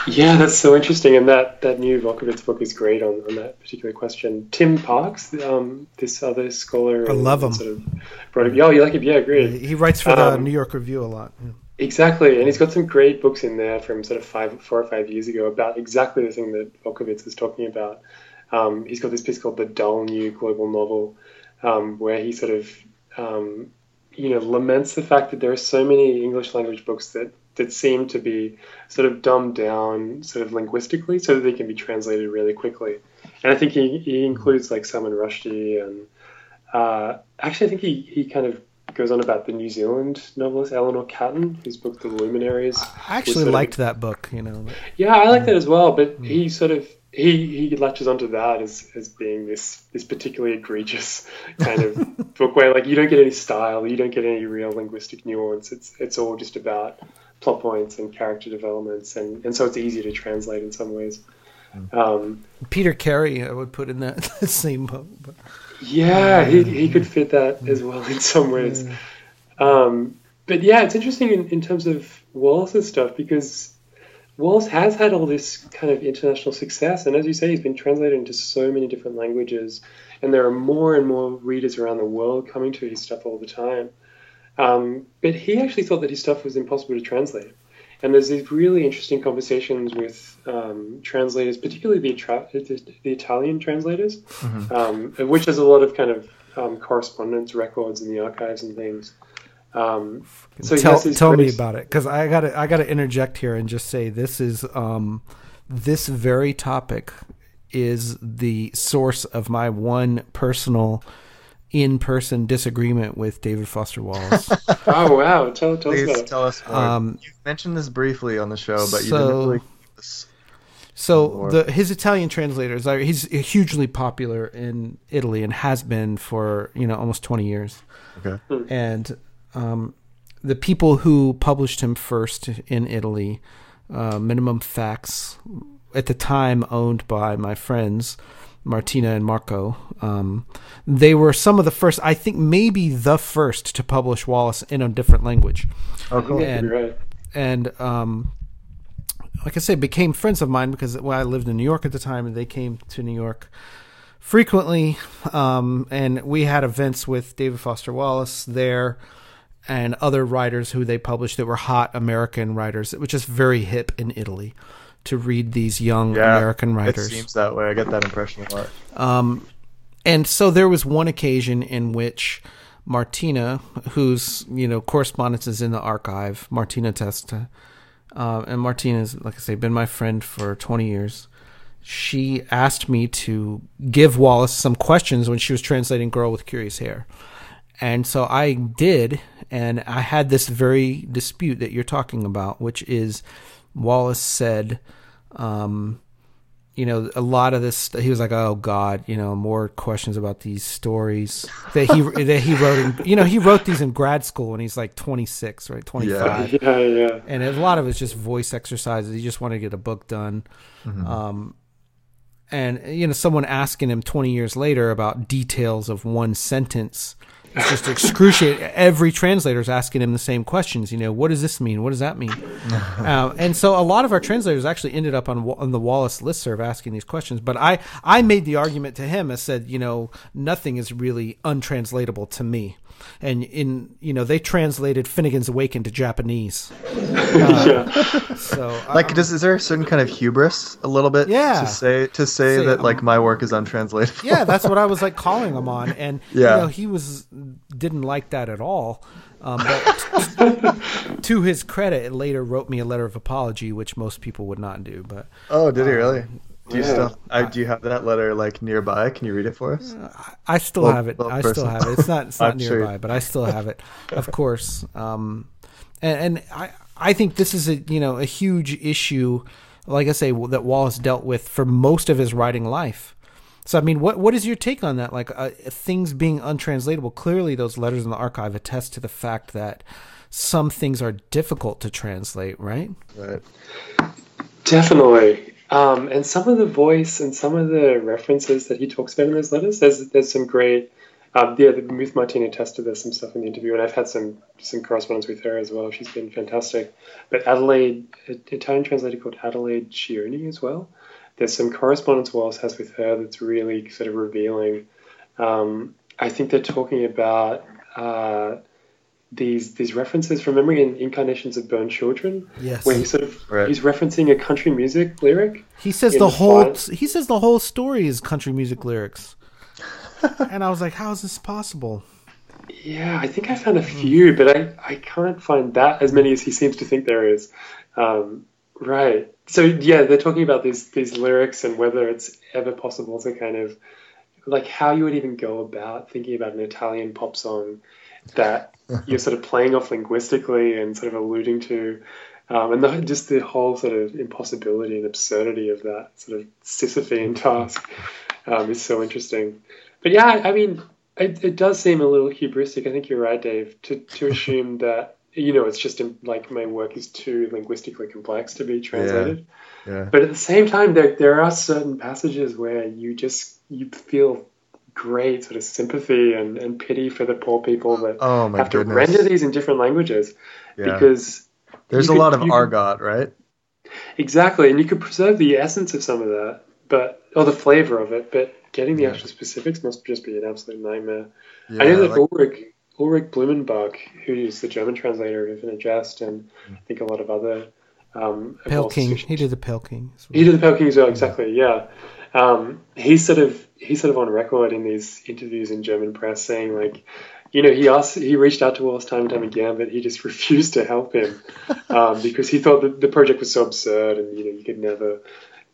Yeah, that's so interesting, and that that new Walkowitz book is great on, on that particular question. Tim Parks, um, this other scholar, I love him. Sort of brought up, oh, you like him? Yeah, great. He writes for the um, New York Review a lot. Yeah. Exactly, and he's got some great books in there from sort of five, four or five years ago about exactly the thing that Walkowitz is talking about. Um, he's got this piece called the Dull New Global Novel, um, where he sort of um, you know, laments the fact that there are so many English language books that, that seem to be sort of dumbed down sort of linguistically so that they can be translated really quickly. And I think he, he includes like Salman Rushdie and uh, actually I think he, he kind of goes on about the New Zealand novelist Eleanor Catton, whose book The Luminaries. I actually liked of, that book, you know. Yeah, I like that as well, but mm. he sort of he he latches onto that as as being this this particularly egregious kind of book where like you don't get any style, you don't get any real linguistic nuance. It's it's all just about plot points and character developments, and and so it's easy to translate in some ways. Um, Peter Carey, I would put in that same book. But. Yeah, he he could fit that as well in some ways. Um, but yeah, it's interesting in, in terms of Wallace's stuff because Wallace has had all this kind of international success, and as you say, he's been translated into so many different languages, and there are more and more readers around the world coming to his stuff all the time. Um, but he actually thought that his stuff was impossible to translate. And there's these really interesting conversations with um, translators, particularly the, the, the Italian translators, mm-hmm. um, which has a lot of kind of um, correspondence records in the archives and things. Um, so tell, tell me about it because I got to I got to interject here and just say this is um, this very topic is the source of my one personal in-person disagreement with David Foster Wallace. oh wow! Tell, tell Please us about tell us more. Um, You've mentioned this briefly on the show, but you didn't really. So the his Italian translators, he's hugely popular in Italy and has been for you know almost twenty years. Okay. Hmm. And um, the people who published him first in Italy, uh, Minimum Fax, at the time owned by my friends Martina and Marco. Um, they were some of the first, I think, maybe the first to publish Wallace in a different language. Oh, cool. And, right. and um, like I say, became friends of mine because well, I lived in New York at the time, and they came to New York frequently. Um, and we had events with David Foster Wallace there and other writers who they published that were hot American writers, which is very hip in Italy to read these young yeah, American writers. It seems that way. I get that impression a lot. Um, and so there was one occasion in which Martina, whose you know correspondence is in the archive, Martina Testa, uh, and Martina has, like I say, been my friend for twenty years. She asked me to give Wallace some questions when she was translating "Girl with Curious Hair," and so I did, and I had this very dispute that you're talking about, which is Wallace said, um, you know, a lot of this. He was like, "Oh God, you know, more questions about these stories that he that he wrote. In, you know, he wrote these in grad school when he's like 26, right, 25. Yeah, yeah, yeah. And a lot of it's just voice exercises. He just wanted to get a book done. Mm-hmm. Um, and you know, someone asking him 20 years later about details of one sentence It's just excruciating. Every translator is asking him the same questions. You know, what does this mean? What does that mean? uh, and so a lot of our translators actually ended up on, on the Wallace listserv asking these questions. But I, I made the argument to him. I said, you know, nothing is really untranslatable to me and in you know they translated Finnegans Wake into Japanese. Uh, yeah. So like, does is there a certain kind of hubris a little bit? Yeah. To say to say, say that um, like my work is untranslatable. Yeah, that's what I was like calling him on, and yeah. you know he was didn't like that at all. Um, but to his credit, it later wrote me a letter of apology, which most people would not do. But oh, did he really? Do you yeah. still? I, do you have that letter like nearby? Can you read it for us? I still well, have it. Well, I still have it. It's not. It's not nearby, sure. but I still have it. Of course. Um, and, and I I think this is a you know a huge issue. Like I say, that Wallace dealt with for most of his writing life. So I mean, what what is your take on that? Like uh, things being untranslatable. Clearly, those letters in the archive attest to the fact that some things are difficult to translate. Right. Right. Definitely. Um, and some of the voice and some of the references that he talks about in those letters, there's there's some great. Um, yeah, the Ruth Martina Testa there's some stuff in the interview, and I've had some some correspondence with her as well. She's been fantastic. But Adelaide, Italian translator called Adelaide Cioni as well. There's some correspondence Wallace has with her that's really sort of revealing. Um, I think they're talking about uh, these these references from memory in Incarnations of Burned Children, yes. where he's sort of right. he's referencing a country music lyric. He says the, the whole he says the whole story is country music lyrics, and I was like, how is this possible? Yeah, I think I found a few, but I, I can't find that as many as he seems to think there is. Um, right. So yeah, they're talking about these these lyrics and whether it's ever possible to kind of like how you would even go about thinking about an Italian pop song that you're sort of playing off linguistically and sort of alluding to, um, and the, just the whole sort of impossibility and absurdity of that sort of Sisyphean task um, is so interesting. But yeah, I mean, it, it, does seem a little hubristic. I think you're right, Dave, to, to assume that you know it's just like my work is too linguistically complex to be translated. Yeah. yeah. But at the same time, there there are certain passages where you just you feel great sort of sympathy and, and pity for the poor people that oh, have goodness. to render these in different languages yeah. because there's a could, lot of argot, right? Exactly, and you could preserve the essence of some of that, but or the flavor of it, but getting the yeah. actual specifics must just be an absolute nightmare. I know that like, Ulrich Ulrich Blumenbach, who is the German translator of Infinite Jest, and I think a lot of other um, Pale King. He did the Pale King. Well. He did the Pale King as well. Exactly. Yeah. Um, he's sort of he's sort of on record in these interviews in German press saying like, you know, he asked he reached out to Wallace time and time again, but he just refused to help him um, because he thought that the project was so absurd and you know you could never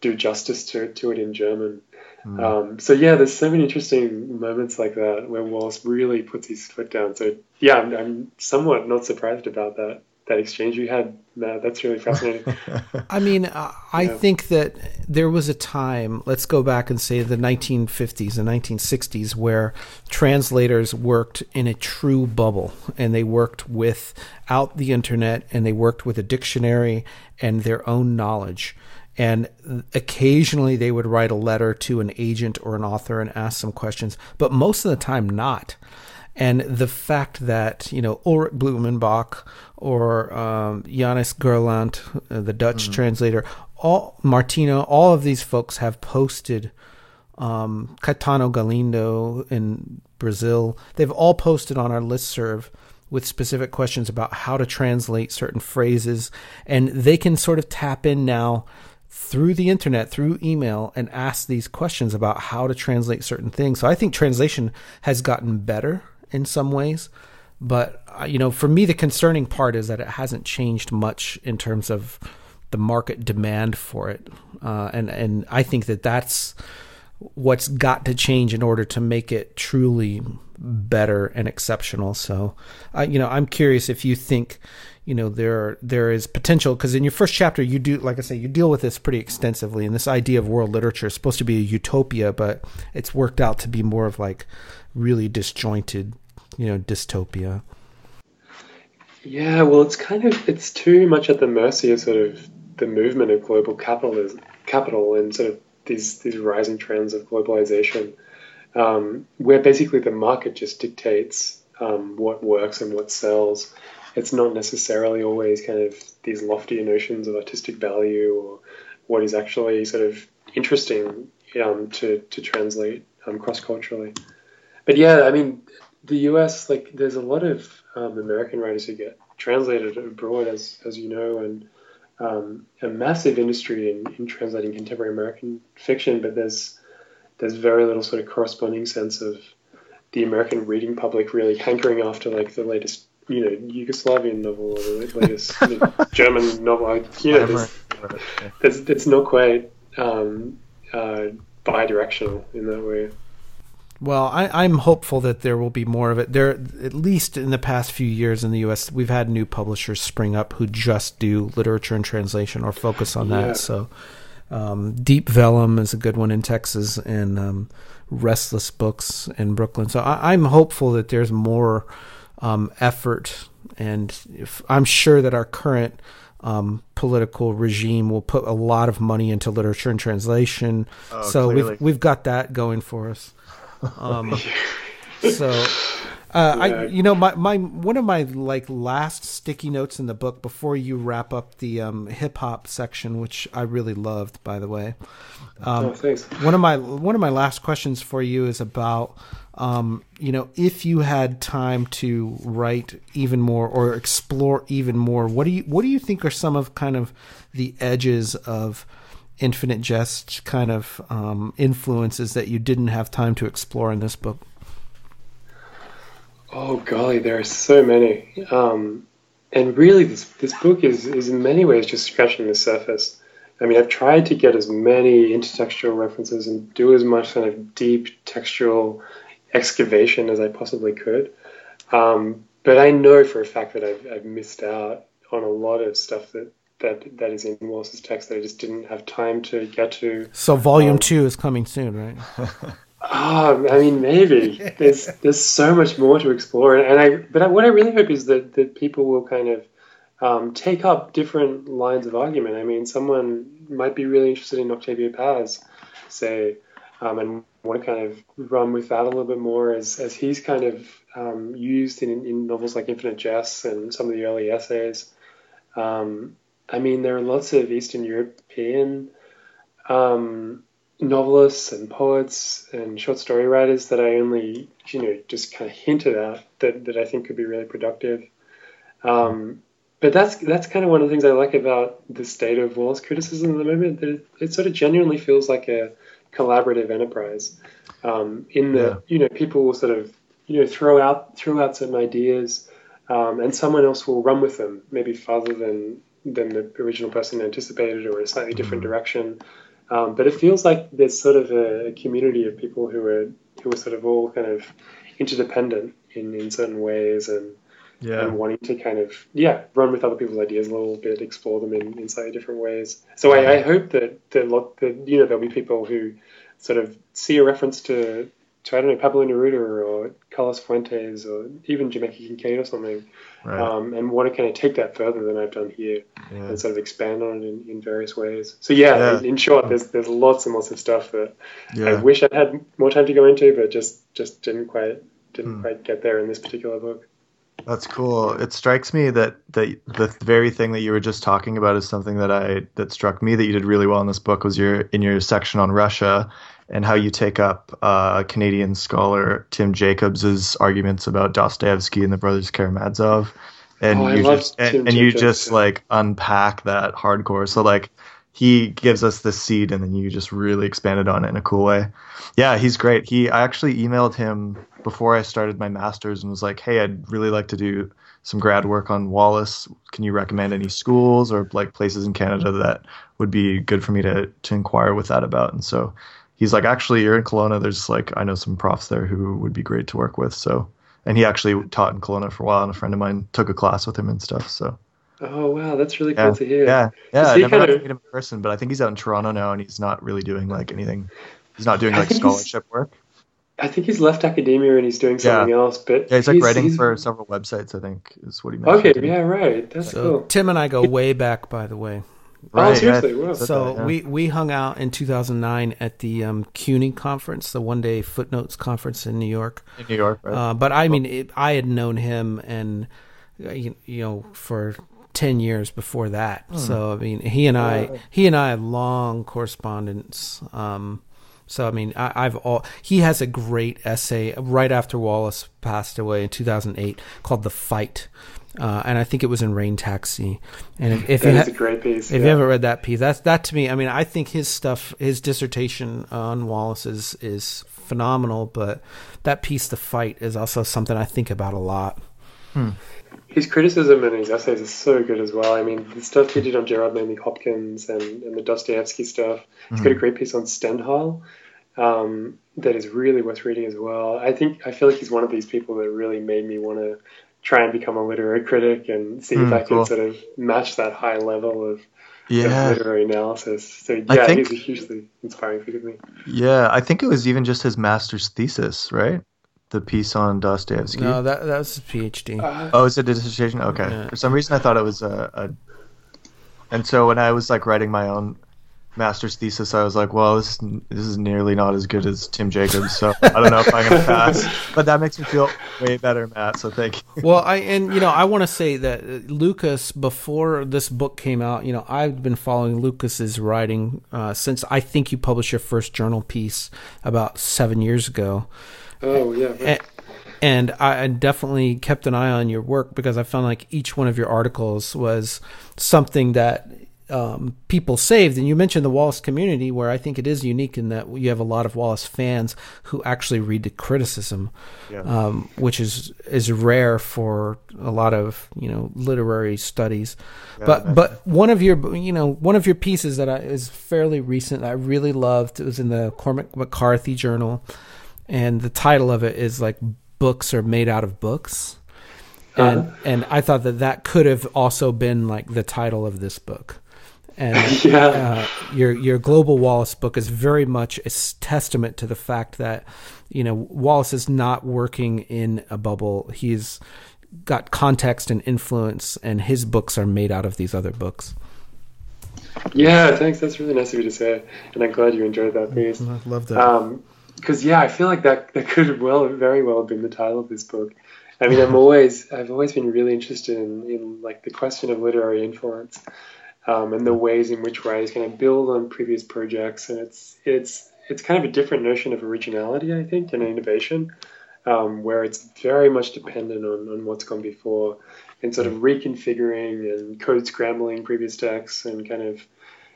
do justice to to it in German. Mm. Um, so yeah, there's so many interesting moments like that where Wallace really puts his foot down. So yeah, I'm, I'm somewhat not surprised about that that exchange you had. that's really fascinating. I mean, uh, I yeah. think that there was a time, let's go back and say the 1950s and 1960s, where translators worked in a true bubble and they worked without the internet and they worked with a dictionary and their own knowledge. And occasionally they would write a letter to an agent or an author and ask some questions, but most of the time not. And the fact that, you know, Ulrich Blumenbach or um, Jannes Gerland, uh, the Dutch mm-hmm. translator, all Martina, all of these folks have posted. Um, Caetano Galindo in Brazil, they've all posted on our listserv with specific questions about how to translate certain phrases, and they can sort of tap in now through the internet, through email, and ask these questions about how to translate certain things. So I think translation has gotten better in some ways. But uh, you know, for me, the concerning part is that it hasn't changed much in terms of the market demand for it, uh, and and I think that that's what's got to change in order to make it truly better and exceptional. So, uh, you know, I'm curious if you think, you know, there there is potential because in your first chapter you do, like I say, you deal with this pretty extensively, and this idea of world literature is supposed to be a utopia, but it's worked out to be more of like really disjointed you know dystopia. Yeah, well, it's kind of it's too much at the mercy of sort of the movement of global capitalism, capital, and sort of these these rising trends of globalization, um, where basically the market just dictates um, what works and what sells. It's not necessarily always kind of these loftier notions of artistic value or what is actually sort of interesting um, to to translate um, cross culturally. But yeah, I mean, the U.S. like there's a lot of um, American writers who get translated abroad, as as you know, and um, a massive industry in, in translating contemporary American fiction. But there's there's very little sort of corresponding sense of the American reading public really hankering after like the latest you know Yugoslavian novel or the latest German novel. You know, there's, there's, it's not quite um, uh, bi-directional in that way. Well, I, am hopeful that there will be more of it. There, at least in the past few years in the U.S., we've had new publishers spring up who just do literature and translation or focus on that. Yeah. So, um, Deep Vellum is a good one in Texas, and um, Restless Books in Brooklyn. So, I, am hopeful that there's more um, effort, and if, I'm sure that our current um, political regime will put a lot of money into literature and translation. Oh, so clearly. we've we've got that going for us. Um, so, uh, yeah. I you know my my one of my like last sticky notes in the book before you wrap up the um, hip hop section, which I really loved, by the way. Um, oh, thanks. One of my one of my last questions for you is about um, you know, if you had time to write even more or explore even more, what do you what do you think are some of kind of the edges of Infinite Jest kind of um, influences that you didn't have time to explore in this book? Oh golly, there are so many, um, and really, this this book is is in many ways just scratching the surface. I mean, I've tried to get as many intertextual references and do as much kind of deep textual excavation as I possibly could, um, but I know for a fact that I've, I've missed out on a lot of stuff that that that is in Wallace's text that I just didn't have time to get to. So volume um, two is coming soon, right? oh, I mean, maybe there's there's so much more to explore, and I but I, what I really hope is that that people will kind of um, take up different lines of argument. I mean, someone might be really interested in Octavio Paz, say, um, and want to kind of run with that a little bit more as as he's kind of um, used in, in novels like Infinite Jest and some of the early essays. Um, I mean, there are lots of Eastern European um, novelists and poets and short story writers that I only, you know, just kind of hinted at that, that I think could be really productive. Um, but that's that's kind of one of the things I like about the state of Wallace criticism at the moment. That it, it sort of genuinely feels like a collaborative enterprise. Um, in the yeah. you know people will sort of you know throw out throw out certain ideas, um, and someone else will run with them, maybe farther than than the original person anticipated or in a slightly different mm-hmm. direction. Um, but it feels like there's sort of a, community of people who are who are sort of all kind of interdependent in, in certain ways and yeah. and wanting to kind of yeah run with other people's ideas a little bit, explore them in, in slightly different ways. So I, I hope that that, that you know there'll be people who sort of see a reference to to I don't know Pablo Neruda or Carlos Fuentes or even Jamaica Kincaid or something, right. um, and want to kind of take that further than I've done here yeah. and sort of expand on it in, in various ways. So yeah, yeah. In, in, short, there's there's lots and lots of stuff that yeah. I wish I had more time to go into, but just just didn't quite didn't hmm. quite get there in this particular book. That's cool. It strikes me that the the very thing that you were just talking about is something that I that struck me that you did really well in this book was your in your section on Russia and how you take up uh, Canadian scholar Tim Jacobs's arguments about Dostoevsky and the brothers Karamazov, and oh, you just and, and you just like unpack that hardcore. So like he gives us the seed, and then you just really expanded on it in a cool way. Yeah, he's great. He I actually emailed him before I started my masters and was like, hey, I'd really like to do some grad work on Wallace. Can you recommend any schools or like places in Canada that would be good for me to to inquire with that about? And so he's like, actually, you're in Kelowna. There's like, I know some profs there who would be great to work with. So, and he actually taught in Kelowna for a while, and a friend of mine took a class with him and stuff. So. Oh wow, that's really yeah, cool to hear. Yeah, yeah. I never got to meet him in person, but I think he's out in Toronto now, and he's not really doing like anything. He's not doing like scholarship work. I think he's left academia and he's doing something yeah. else. But yeah, he's like he's, writing he's... for several websites. I think is what he mentioned. Okay, yeah, right. That's so, cool. Tim and I go way back, by the way Right, oh, seriously? Yeah, so that, yeah. we we hung out in 2009 at the um, CUNY conference, the one day footnotes conference in New York. In New York, right? Uh, but I mean, it, I had known him and uh, you, you know for 10 years before that. Hmm. So I mean, he and I he and I had long correspondence. Um, so I mean, I, have all he has a great essay right after Wallace passed away in 2008 called "The Fight," uh, and I think it was in Rain Taxi. And if, if that you ha- a great piece. If yeah. you haven't read that piece, that's that to me. I mean, I think his stuff, his dissertation on Wallace is is phenomenal. But that piece, "The Fight," is also something I think about a lot. Hmm. His criticism and his essays are so good as well. I mean, the stuff he did on Gerard Manley Hopkins and, and the Dostoevsky stuff. He's mm-hmm. got a great piece on Stendhal um, that is really worth reading as well. I think I feel like he's one of these people that really made me want to try and become a literary critic and see mm, if I cool. can sort of match that high level of, yeah. of literary analysis. So yeah, think, he's a hugely inspiring figure to me. Yeah, I think it was even just his master's thesis, right? the piece on Dostoevsky? No, that that was a PhD. Uh, oh, it's a dissertation. Okay. Yeah. For some reason, I thought it was a, a. And so when I was like writing my own master's thesis, I was like, well, this this is nearly not as good as Tim Jacobs, so I don't know if I'm gonna pass. But that makes me feel way better, Matt. So thank you. Well, I and you know I want to say that uh, Lucas, before this book came out, you know I've been following Lucas's writing uh, since I think you published your first journal piece about seven years ago. Oh yeah. And, and I definitely kept an eye on your work because I found like each one of your articles was something that um, people saved. And you mentioned the Wallace community, where I think it is unique in that you have a lot of Wallace fans who actually read the criticism, yeah. um, which is is rare for a lot of you know literary studies. Yeah, but but one of your you know one of your pieces that I, is fairly recent I really loved. It was in the Cormac McCarthy Journal and the title of it is like books are made out of books and uh-huh. and I thought that that could have also been like the title of this book. And yeah. uh, your your global Wallace book is very much a testament to the fact that you know Wallace is not working in a bubble. He's got context and influence, and his books are made out of these other books. Yeah, thanks. That's really nice of you to say, and I'm glad you enjoyed that piece. I love that. Um, because yeah, I feel like that that could have well very well have been the title of this book. I mean, I'm always I've always been really interested in, in like the question of literary influence um, and the ways in which writers kind of build on previous projects, and it's it's it's kind of a different notion of originality, I think, and innovation, um, where it's very much dependent on, on what's gone before and sort of reconfiguring and code scrambling previous texts and kind of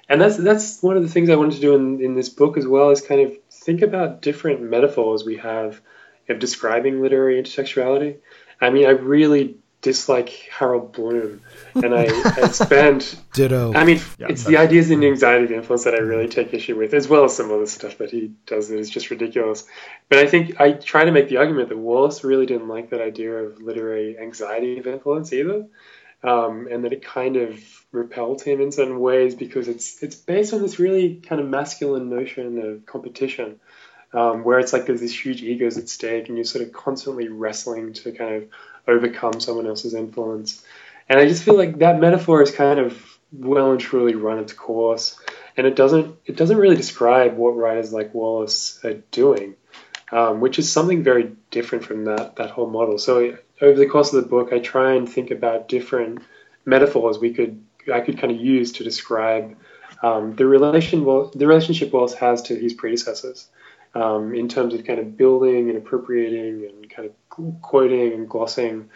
and that's that's one of the things I wanted to do in, in this book as well is kind of think about different metaphors we have of describing literary intertextuality. I mean, I really dislike Harold Bloom, and I, I spend ditto. I mean, yeah, it's the ideas and anxiety of influence that I really take issue with, as well as some other stuff that he does that is just ridiculous. But I think I try to make the argument that Wallace really didn't like that idea of literary anxiety of influence either, um, and that it kind of repelled him in certain ways because it's it's based on this really kind of masculine notion of competition, um, where it's like there's these huge egos at stake, and you're sort of constantly wrestling to kind of overcome someone else's influence. And I just feel like that metaphor is kind of well and truly run its course, and it doesn't it doesn't really describe what writers like Wallace are doing, um, which is something very different from that that whole model. So over the course of the book, I try and think about different metaphors we could I could kind of use to describe um, the relation well, the relationship Wallace has to his predecessors um, in terms of kind of building and appropriating and kind of quoting and glossing.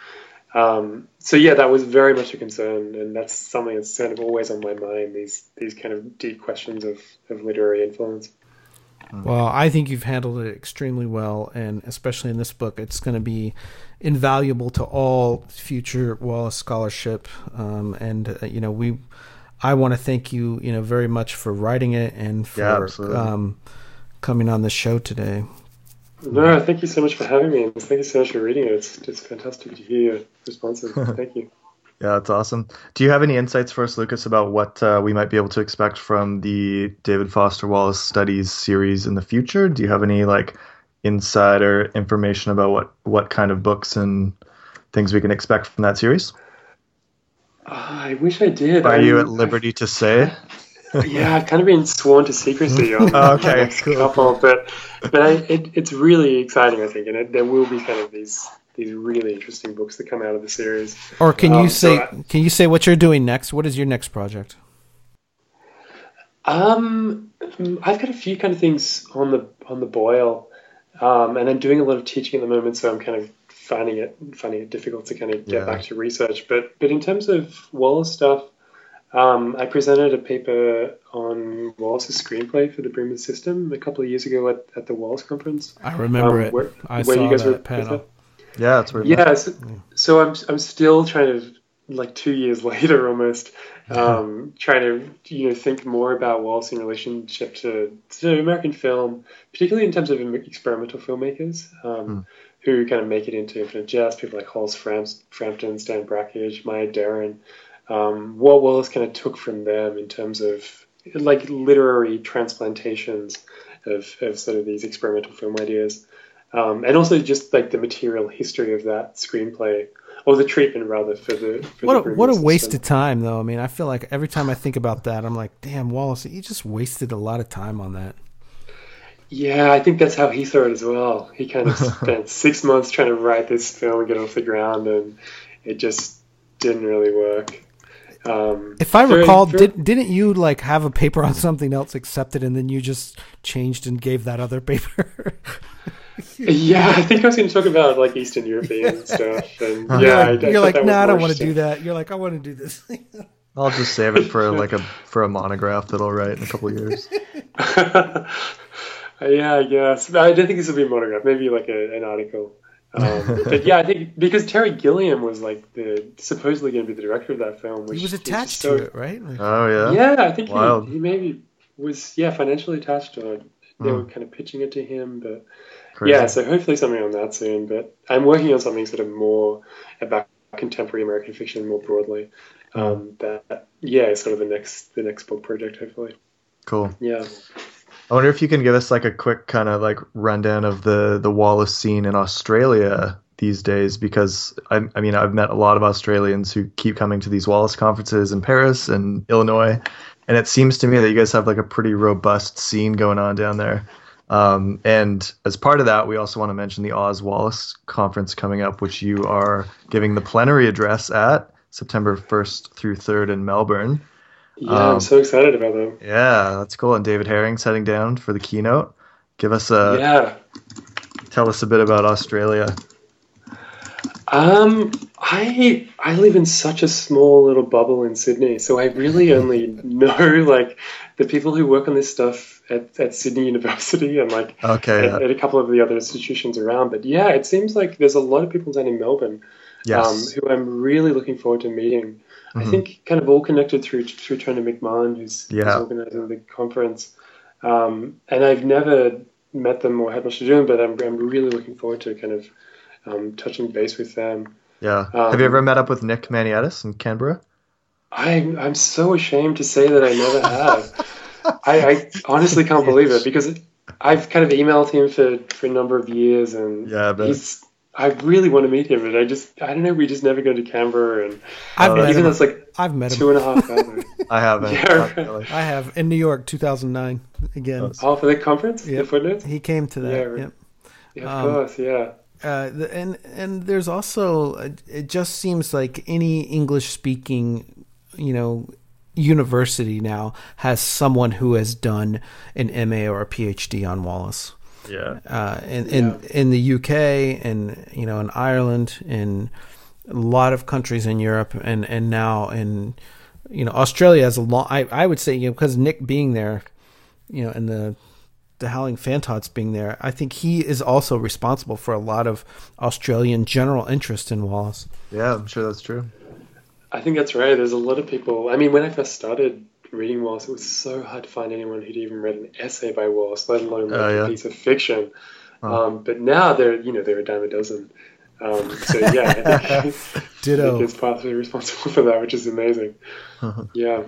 Um, so yeah, that was very much a concern, and that's something that's kind of always on my mind. These these kind of deep questions of, of literary influence. Well, I think you've handled it extremely well, and especially in this book, it's going to be invaluable to all future Wallace scholarship. Um, and uh, you know, we, I want to thank you, you know, very much for writing it and for yeah, um, coming on the show today. No, thank you so much for having me, and thank you so much for reading it. It's it's fantastic to hear your responses. thank you. Yeah, that's awesome. Do you have any insights for us, Lucas, about what uh, we might be able to expect from the David Foster Wallace Studies series in the future? Do you have any like insider information about what what kind of books and things we can expect from that series? I wish I did. Are I'm- you at liberty to say? Yeah, I've kind of been sworn to secrecy on Oh, okay, the next cool. couple, but but I, it, it's really exciting, I think, and it, there will be kind of these these really interesting books that come out of the series. Or can you Um, say so I- can you say what you're doing next? What is your next project? Um, I've got a few kind of things on the on the boil, um, and I'm doing a lot of teaching at the moment, so I'm kind of finding it finding it difficult to kind of get Yeah. back to research. But but in terms of Wallace stuff, um, I presented a paper on Wallace's screenplay for the Broom of the System a couple of years ago at, at the Wallace conference. I remember Um, it. where- I where saw you guys were panel. Yeah, that's where. Yeah, so, so I'm I'm still trying to like two years later almost um, trying to you know think more about Wallace in relationship to, to American film, particularly in terms of experimental filmmakers um, who kind of make it into Infinite Jest. People like Hollis Fram- Frampton, Stan Brakhage, Maya Deren. Um, what Wallace kind of took from them in terms of like literary transplantations of, of sort of these experimental film ideas um, and also just like the material history of that screenplay or the treatment rather for the for What the a, what a system. waste of time, though. I mean, I feel like every time I think about that, I'm like, damn, Wallace, you just wasted a lot of time on that. Yeah, I think that's how he saw it as well. He kind of spent six months trying to write this film and get off the ground, and it just didn't really work. Um, If I very- recall, very- did, didn't you like have a paper on something else accepted, and then you just changed and gave that other paper? yeah, I think I was going to talk about like Eastern European stuff, and yeah, you're I- I like, thought you're like that was nah, I don't want to do that. You're like, I want to do this. I'll just save it for like a for a monograph that I'll write in a couple of years. yeah, I guess. I don't think this will be a monograph. Maybe like a, an article. Um, but yeah, I think because Terry Gilliam was like the supposedly going to be the director of that film, which he was attached so- to it, right? Like, Oh yeah. Yeah, I think he, he maybe was yeah financially attached to it. They Hmm. were kind of pitching it to him, but Crazy. yeah. So hopefully something on that soon. But I'm working on something sort of more about contemporary American fiction more broadly. Um, that yeah, is sort of the next the next book project. Hopefully, Cool. yeah. I wonder if you can give us like a quick kind of like rundown of the the Wallace scene in Australia these days because I, I mean I've met a lot of Australians who keep coming to these Wallace conferences in Paris and Illinois, and it seems to me that you guys have like a pretty robust scene going on down there. Um, and as part of that, we also want to mention the Oz Wallace conference coming up, which you are giving the plenary address at September 1st through 3rd in Melbourne. Yeah, Um, I'm so excited about them. Yeah, that's cool. And David Hering's heading down for the keynote. Give us a yeah. tell us a bit about Australia. Um, I I live in such a small little bubble in Sydney, so I really only know like the people who work on this stuff at, at Sydney University and like Okay. at, Yeah. at a couple of the other institutions around. But yeah, it seems like there's a lot of people down in Melbourne Yes. um, who I'm really looking forward to meeting. I Mhm. think kind of all connected through through Tony McMahon, who's, who's Yeah. organizing the conference. Um, and I've never met them or had much to do with them, but I'm, I'm really looking forward to kind of um, touching base with them. yeah. um, Have you ever met up with Nick Maniatis in Canberra? I'm I'm so ashamed to say that I never have. I, I honestly can't believe it because I've kind of emailed him for, for a number of years and Yeah, but... he's I really want to meet him, and I just I don't know. We just never go to Canberra, and I've Oh, even him. though it's like I've met two him. and a half hours. I haven't. Yeah, really. I have in New York, 2009. Again, Nice. oh, for the conference, Yep. the footnotes. he came to that. Yeah, right. Yep. Yeah, of Um, course, yeah. Uh, the, and and there's also uh, it just seems like any English speaking, you know, university now has someone who has done an MA or a PhD on Wallace. Yeah. Uh, in in in the UK and you know in Ireland in a lot of countries in Europe and and now in you know Australia has a long. I I would say you know because Nick being there, you know, and the the Howling Fantods being there, I think he is also responsible for a lot of Australian general interest in Wallace. Yeah, I'm sure that's true. I think that's right. There's a lot of people. I mean, when I first started reading Wallace, it was so hard to find anyone who'd even read an essay by Wallace, let alone like Oh, yeah. a piece of fiction. Oh. Um, but now they're, you know, they're a dime a dozen. Um, so yeah, I think, Ditto. Nick is partly responsible for that, which is amazing. yeah.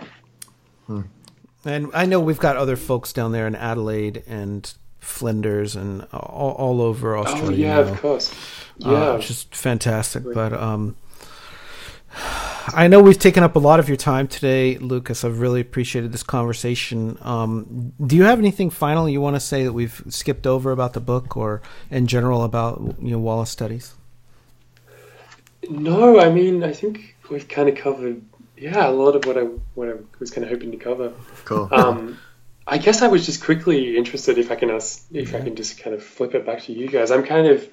And I know we've got other folks down there in Adelaide and Flinders and all, all over Oh Australia. yeah, now. of course. uh, Yeah. which is fantastic. But um, I know we've taken up a lot of your time today, Lucas. I've really appreciated this conversation. Um, do you have anything final you want to say that we've skipped over about the book, or in general about you know Wallace studies? No, I mean I think we've kind of covered yeah a lot of what I what I was kind of hoping to cover. Cool. Um, I guess I was just quickly interested if I can ask if I can just kind of flip it back to you guys. I'm kind of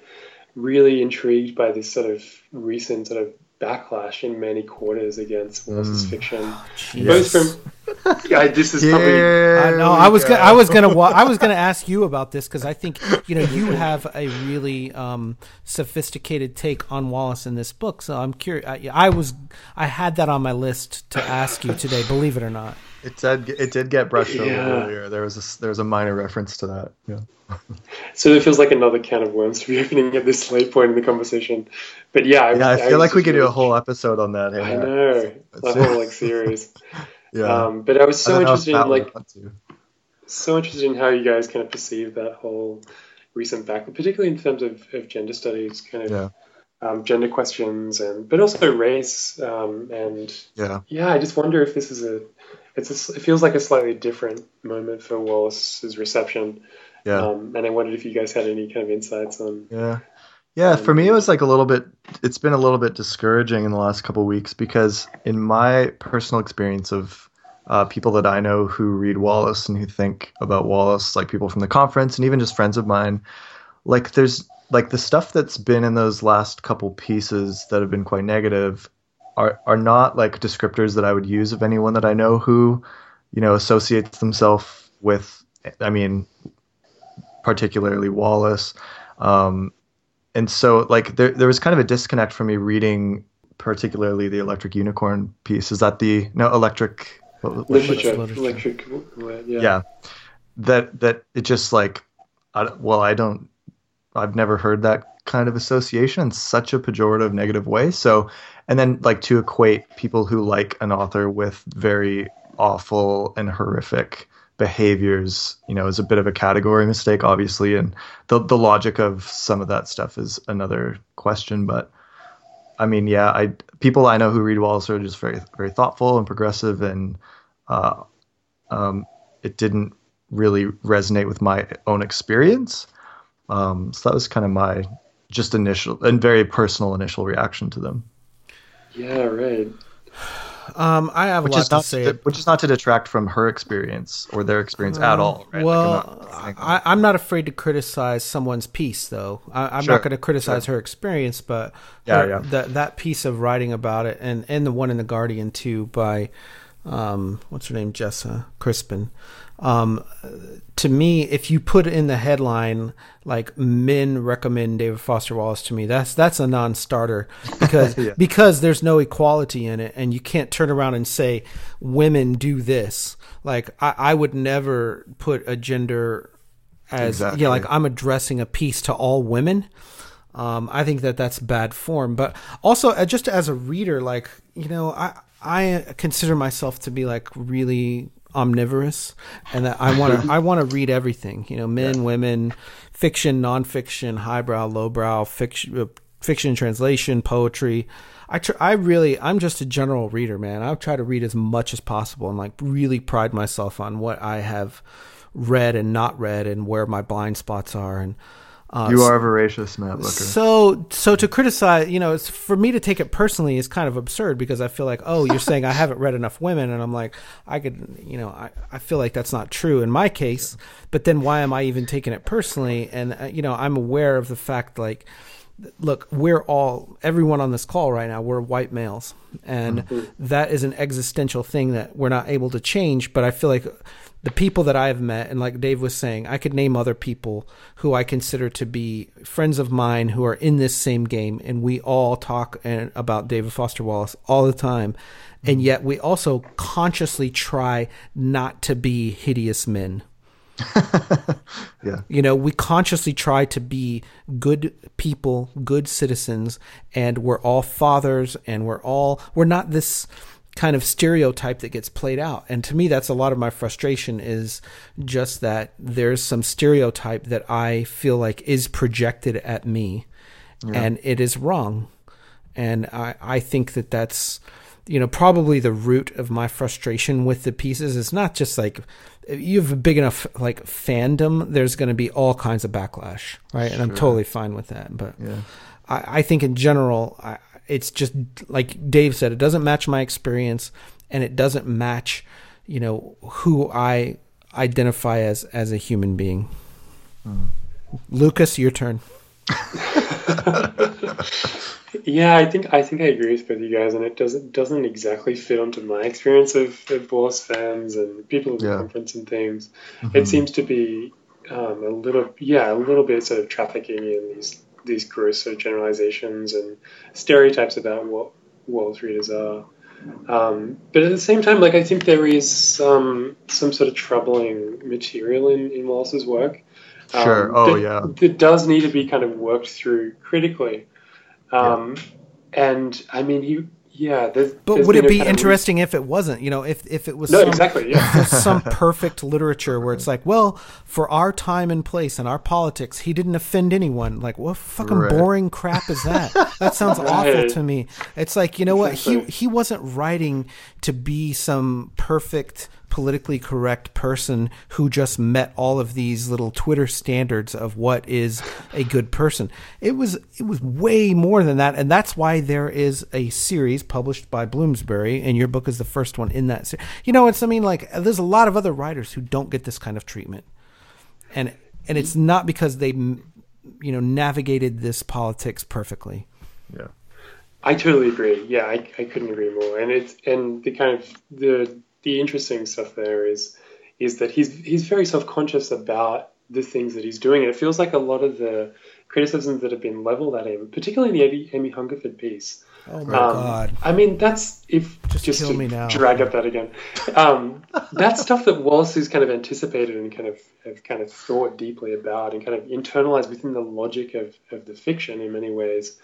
really intrigued by this sort of recent sort of backlash in many quarters against Wallace's Mm. fiction, Yes. both from yeah, this is probably I know. I was gonna, I was gonna wa- I was gonna ask you about this because I think you know you have a really um, sophisticated take on Wallace in this book. So I'm curious. I, I was I had that on my list to ask you today. Believe it or not. It did. It did get brushed over earlier. There was a there was a minor reference to that. Yeah. so it feels like another can of worms to be opening at this late point in the conversation. But yeah, I, Yeah, I feel was like we could do a whole episode on that. Hey, I know a whole like series. Yeah. Um, but I was so if interested in like so interested in how you guys kind of perceive that whole recent back, particularly in terms of, of gender studies, kind of Yeah. um, gender questions, and but also race. Um, and Yeah. yeah, I just wonder if this is a it's a, it feels like a slightly different moment for Wallace's reception. Yeah. Um, and I wondered if you guys had any kind of insights on. Yeah. Yeah, for me it was like a little bit it's been a little bit discouraging in the last couple weeks because in my personal experience of uh, people that I know who read Wallace and who think about Wallace, like people from the conference and even just friends of mine, like there's like the stuff that's been in those last couple pieces that have been quite negative are are not like descriptors that I would use of anyone that I know who, you know, associates themselves with I mean particularly Wallace. Um, and so like there there was kind of a disconnect for me reading particularly the electric unicorn piece is that the no electric what, what- Literature, literature. electric, yeah. yeah. that that it just like I, well i don't i've never heard that kind of association in such a pejorative negative way so and then like to equate people who like an author with very awful and horrific behaviors you know is a bit of a category mistake obviously. And the the logic of some of that stuff is another question. But I mean, yeah, I people I know who read Wallace are just very very thoughtful and progressive, and uh, um, it didn't really resonate with my own experience. Um, so that was kind of my just initial and very personal initial reaction to them, Yeah, right. Um, I have which a lot is not to say. to, which is not to detract from her experience or their experience at all. Right? Like, I'm Well, not I, I'm not afraid to criticize someone's piece, though. I, I'm Sure, not going to criticize her experience, but Yeah, her- yeah. that that piece of writing about it, and and the one in the Guardian too by, um, what's her name, Jessa Crispin. Um, to me, if you put in the headline like "Men recommend David Foster Wallace to me," that's that's a non-starter because Yeah. because there's no equality in it, and you can't turn around and say women do this. Like I, I would never put a gender as Exactly. yeah, like I'm addressing a piece to all women. Um, I think that that's bad form, but also uh, just as a reader, like you know, I I consider myself to be like really omnivorous, and that I want to I want to read everything. You know, men, women, fiction, nonfiction, highbrow, lowbrow, fiction, uh, fiction translation, poetry. I tr- I really I'm just a general reader, man. I try to read as much as possible and like really pride myself on what I have read and not read and where my blind spots are and uh, you are voracious, Matt Bucher. so, so to criticize, you know, it's, for me to take it personally is kind of absurd because I feel like, oh, you're saying I haven't read enough women, and I'm like, I could, you know, I, I feel like that's not true in my case. But then why am I even taking it personally? And uh, you know, I'm aware of the fact, like, look, we're all, everyone on this call right now, we're white males, and that is an existential thing that we're not able to change. But I feel like the people that I have met, and like Dave was saying, I could name other people who I consider to be friends of mine who are in this same game, and we all talk and, about David Foster Wallace all the time, and mm-hmm. yet we also consciously try not to be hideous men. yeah, You know, we consciously try to be good people, good citizens, and we're all fathers and we're all, we're not this kind of stereotype that gets played out. And to me, that's a lot of my frustration is just that there's some stereotype that I feel like is projected at me and it is wrong. And I, I think that that's, you know, probably the root of my frustration with the pieces is not just like you have a big enough like fandom, there's going to be all kinds of backlash, right? And I'm totally fine with that. But Yeah. I, I think in general, I, it's just like Dave said, it doesn't match my experience, and it doesn't match, you know, who I identify as as a human being. Lucas, your turn. Yeah, I think I think I agree with both you guys, and it doesn't doesn't exactly fit onto my experience of, of Wallace fans and people at the Yeah. conference and things. It seems to be um, a little, yeah, a little bit sort of trafficking in these these gross generalizations and stereotypes about what Wallace readers are. Um, but at the same time, like I think there is some some sort of troubling material in, in Wallace's work. Sure. um, Oh, that- yeah. That does need to be kind of worked through critically. Um, And I mean, he, yeah. There's, But there's would it be kind of- interesting if it wasn't? You know, if if it was No, some, exactly. Yeah. some perfect literature where it's like, well, for our time and place and our politics, he didn't offend anyone. Like, what fucking Right. boring crap is that? That sounds awful to me. It's like, you know what? He he wasn't writing to be some perfect politically correct person who just met all of these little Twitter standards of what is a good person. It was it was way more than that, and that's why there is a series published by Bloomsbury, and your book is the first one in that series. You know, it's I mean, like there's a lot of other writers who don't get this kind of treatment, and and it's not because they you know navigated this politics perfectly. Yeah. I totally agree. Yeah, I, I couldn't agree more. And it's and the kind of the the interesting stuff there is is that he's he's very self conscious about the things that he's doing. And it feels like a lot of the criticisms that have been leveled at him, particularly in the Amy, Amy Hungerford piece. Oh my Um, god! I mean, that's if Just just, kill to me now. drag up that again. Um, that's stuff that Wallace has kind of anticipated and kind of have kind of thought deeply about and kind of internalized within the logic of, of the fiction in many ways.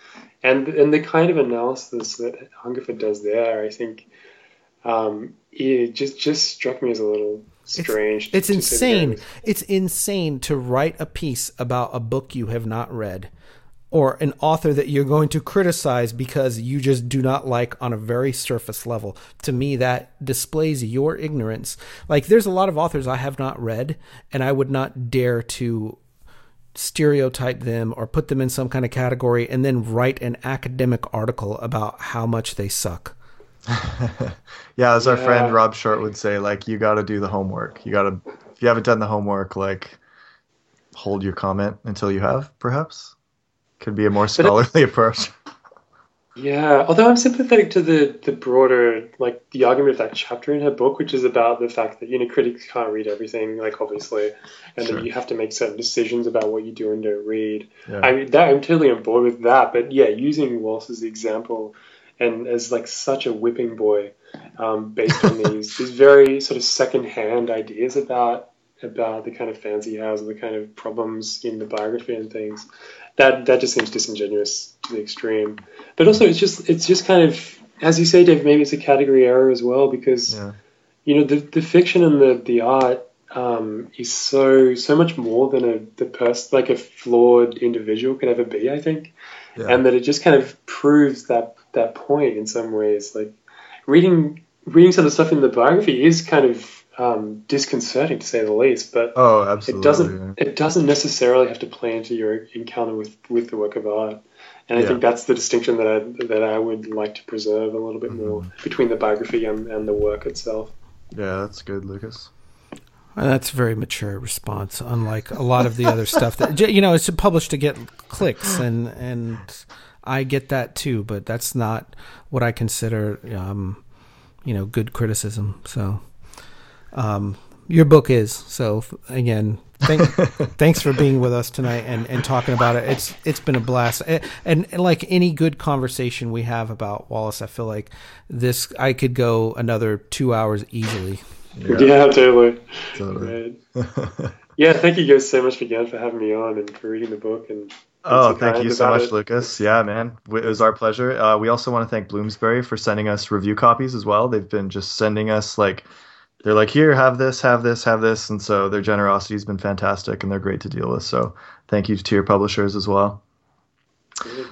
And and the kind of analysis that Hungerford does there, I think, um, it just just struck me as a little strange. It's the insane. It's insane to write a piece about a book you have not read or an author that you're going to criticize because you just do not like on a very surface level. To me, that displays your ignorance. Like, there's a lot of authors I have not read, and I would not dare to stereotype them or put them in some kind of category and then write an academic article about how much they suck. Yeah, as our Yeah. friend Rob Short would say, like you got to do the homework. You got to, if you haven't done the homework, like hold your comment until you have. Perhaps could be a more scholarly approach. Yeah, although I'm sympathetic to the the broader like the argument of that chapter in her book, which is about the fact that you know critics can't read everything, like obviously, and Sure. that you have to make certain decisions about what you do and don't read. Yeah. I mean, that I'm totally on board with that. But yeah, using Wallace's example and as like such a whipping boy, um, based on these these very sort of secondhand ideas about about the kind of fans he has and the kind of problems in the biography and things. That that just seems disingenuous to the extreme. But also, it's just it's just kind of as you say, Dave. Maybe it's a category error as well because Yeah. you know the the fiction and the the art um, is so so much more than a the person like a flawed individual could ever be. I think Yeah. and that it just kind of proves that that point in some ways. Like reading reading some of the stuff in the biography is kind of um, disconcerting to say the least, but oh, absolutely. it doesn't it doesn't necessarily have to play into your encounter with with the work of art. And I Yeah. think that's the distinction that I that I would like to preserve a little bit more Mm-hmm. between the biography and, and the work itself. Yeah, that's good, Lucas. Uh, That's a very mature response, unlike a lot of the other stuff that you know it's published to get clicks, and and I get that too, but that's not what I consider, um, you know, good criticism. So, um, your book is so. Again, thank, thanks for being with us tonight and, and talking about it. It's it's been a blast, and, and like any good conversation we have about Wallace, I feel like this I could go another two hours easily. Yeah, totally. Totally. Yeah, thank you guys so much again for having me on and for reading the book and. Oh, thank you so much, it. Lucas. Yeah, man, it was our pleasure. Uh, we also want to thank Bloomsbury for sending us review copies as well. They've been just sending us like, they're like, here, have this, have this, have this, and so their generosity has been fantastic, and they're great to deal with. So, thank you to your publishers as well. Good.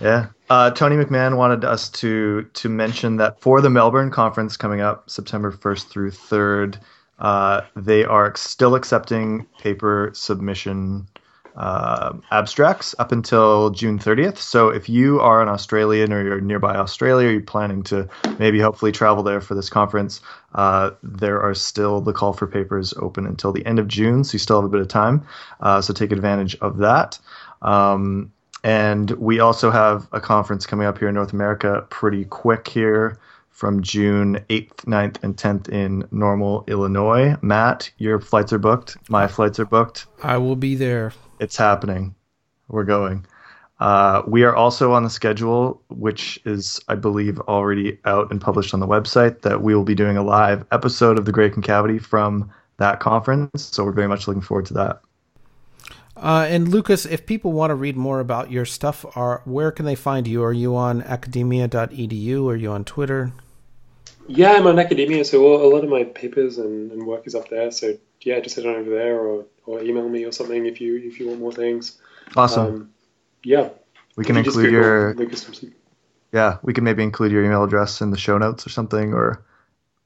Yeah, Uh, Tony McMahon wanted us to to mention that for the Melbourne conference coming up September 1st through 3rd, uh, they are still accepting paper submission uh, abstracts up until June 30th. So if you are an Australian or you're nearby Australia, you're planning to maybe hopefully travel there for this conference, uh, there are still the call for papers open until the end of June. So you still have a bit of time. Uh, so take advantage of that. Um, and we also have a conference coming up here in North America pretty quick here from June 8th, 9th, and 10th in Normal, Illinois. Matt, your flights are booked. My flights are booked. I will be there. It's happening. We're going. Uh, we are also on the schedule, which is, I believe, already out and published on the website, that we will be doing a live episode of The Great Concavity from that conference. So we're very much looking forward to that. Uh, and Lucas, if people want to read more about your stuff, are where can they find you? Are you on academia.edu? Are you on Twitter? Yeah, I'm on academia, so a lot of my papers and, and work is up there. So yeah, just head on over there or, or email me or something if you if you want more things. Awesome. Um, yeah. We can include your yeah. We can maybe include your email address in the show notes or something, or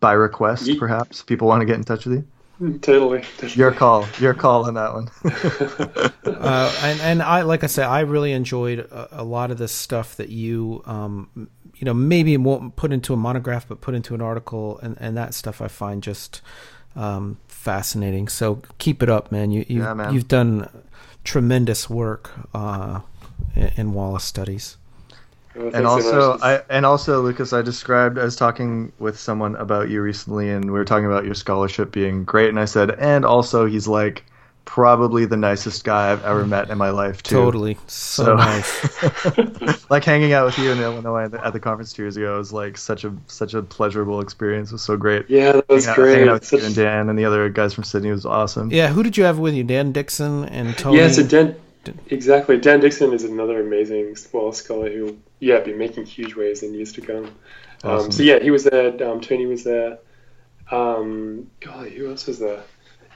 by request, yeah. perhaps. People want to get in touch with you. Totally, totally. Your call. Your call on that one. uh, and and I like I said, I really enjoyed a, a lot of this stuff that you um, you know maybe won't put into a monograph, but put into an article, and and that stuff I find just um, fascinating. So keep it up, man. You you yeah, you've done tremendous work uh, in, in Wallace studies. Oh, and also, I and also, Lucas, I described I was talking with someone about you recently, and we were talking about your scholarship being great, and I said, and also, he's like probably the nicest guy I've ever met in my life too. Totally, so, so nice. like hanging out with you in Illinois at the, at the, conference two years ago was like such a such a pleasurable experience. It was so great. Yeah, that was hanging great. Out, hanging out with such... you and Dan and the other guys from Sydney was awesome. Yeah, who did you have with you? Dan Dixon and Tony. Yeah, so Dan. Exactly. Dan Dixon is another amazing Wallace scholar who yeah, be making huge waves in years to come. Um, awesome. Um, so yeah, he was there. Um, Tony was there. Um, God, who else was there?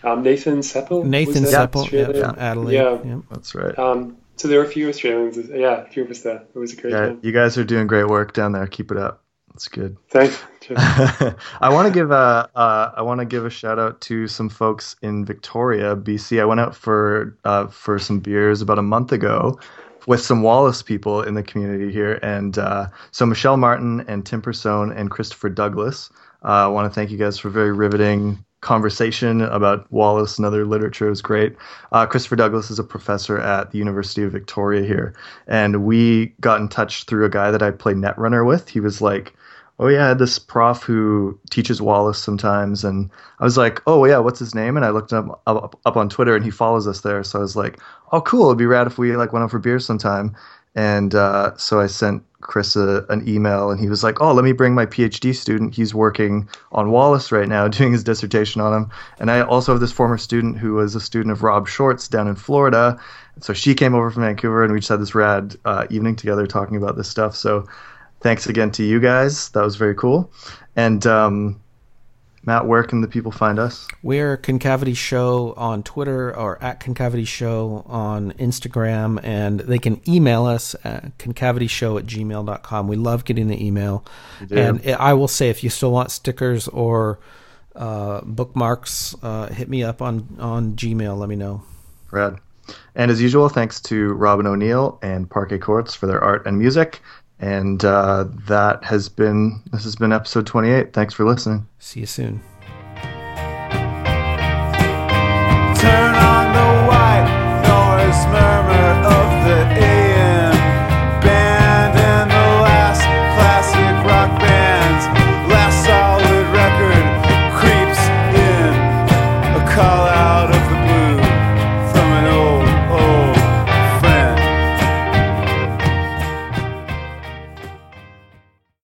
Um, Nathan Seppel. Nathan Seppel, yeah, from Adelaide. Yeah, yeah. that's right. Um, so there were a few Australians. Yeah, a few of us there. It was a great yeah, time. You guys are doing great work down there. Keep it up. It's good. Thanks. I want to give a uh, I want to give a shout out to some folks in Victoria, BC. I went out for uh, for some beers about a month ago with some Wallace people in the community here. And uh, so Michelle Martin and Tim Persone and Christopher Douglas. Uh, I want to thank you guys for very riveting conversation about Wallace and other literature. It was great. Uh, Christopher Douglas is a professor at the University of Victoria here. And we got in touch through a guy that I play Netrunner with. He was like, oh yeah, this prof who teaches Wallace sometimes, and I was like, oh yeah, what's his name? And I looked up, up up on Twitter, and he follows us there. So I was like, oh cool, it'd be rad if we like went out for beer sometime. And uh, so I sent Chris a, an email, and he was like, oh, let me bring my PhD student. He's working on Wallace right now, doing his dissertation on him. And I also have this former student who was a student of Rob Short's down in Florida. So she came over from Vancouver, and we just had this rad uh, evening together talking about this stuff. So thanks again to you guys. That was very cool. And um, Matt, where can the people find us? We're Concavity Show on Twitter or at Concavity Show on Instagram, and they can email us at concavityshow at gmail.com. We love getting the email. And I will say, if you still want stickers or uh, bookmarks, uh, hit me up on, on Gmail. Let me know. Brad. And as usual, thanks to Robin O'Neill and Parquet Courts for their art and music. And uh, that has been this has been episode 28. Thanks for listening. See you soon. Turn on the white noise.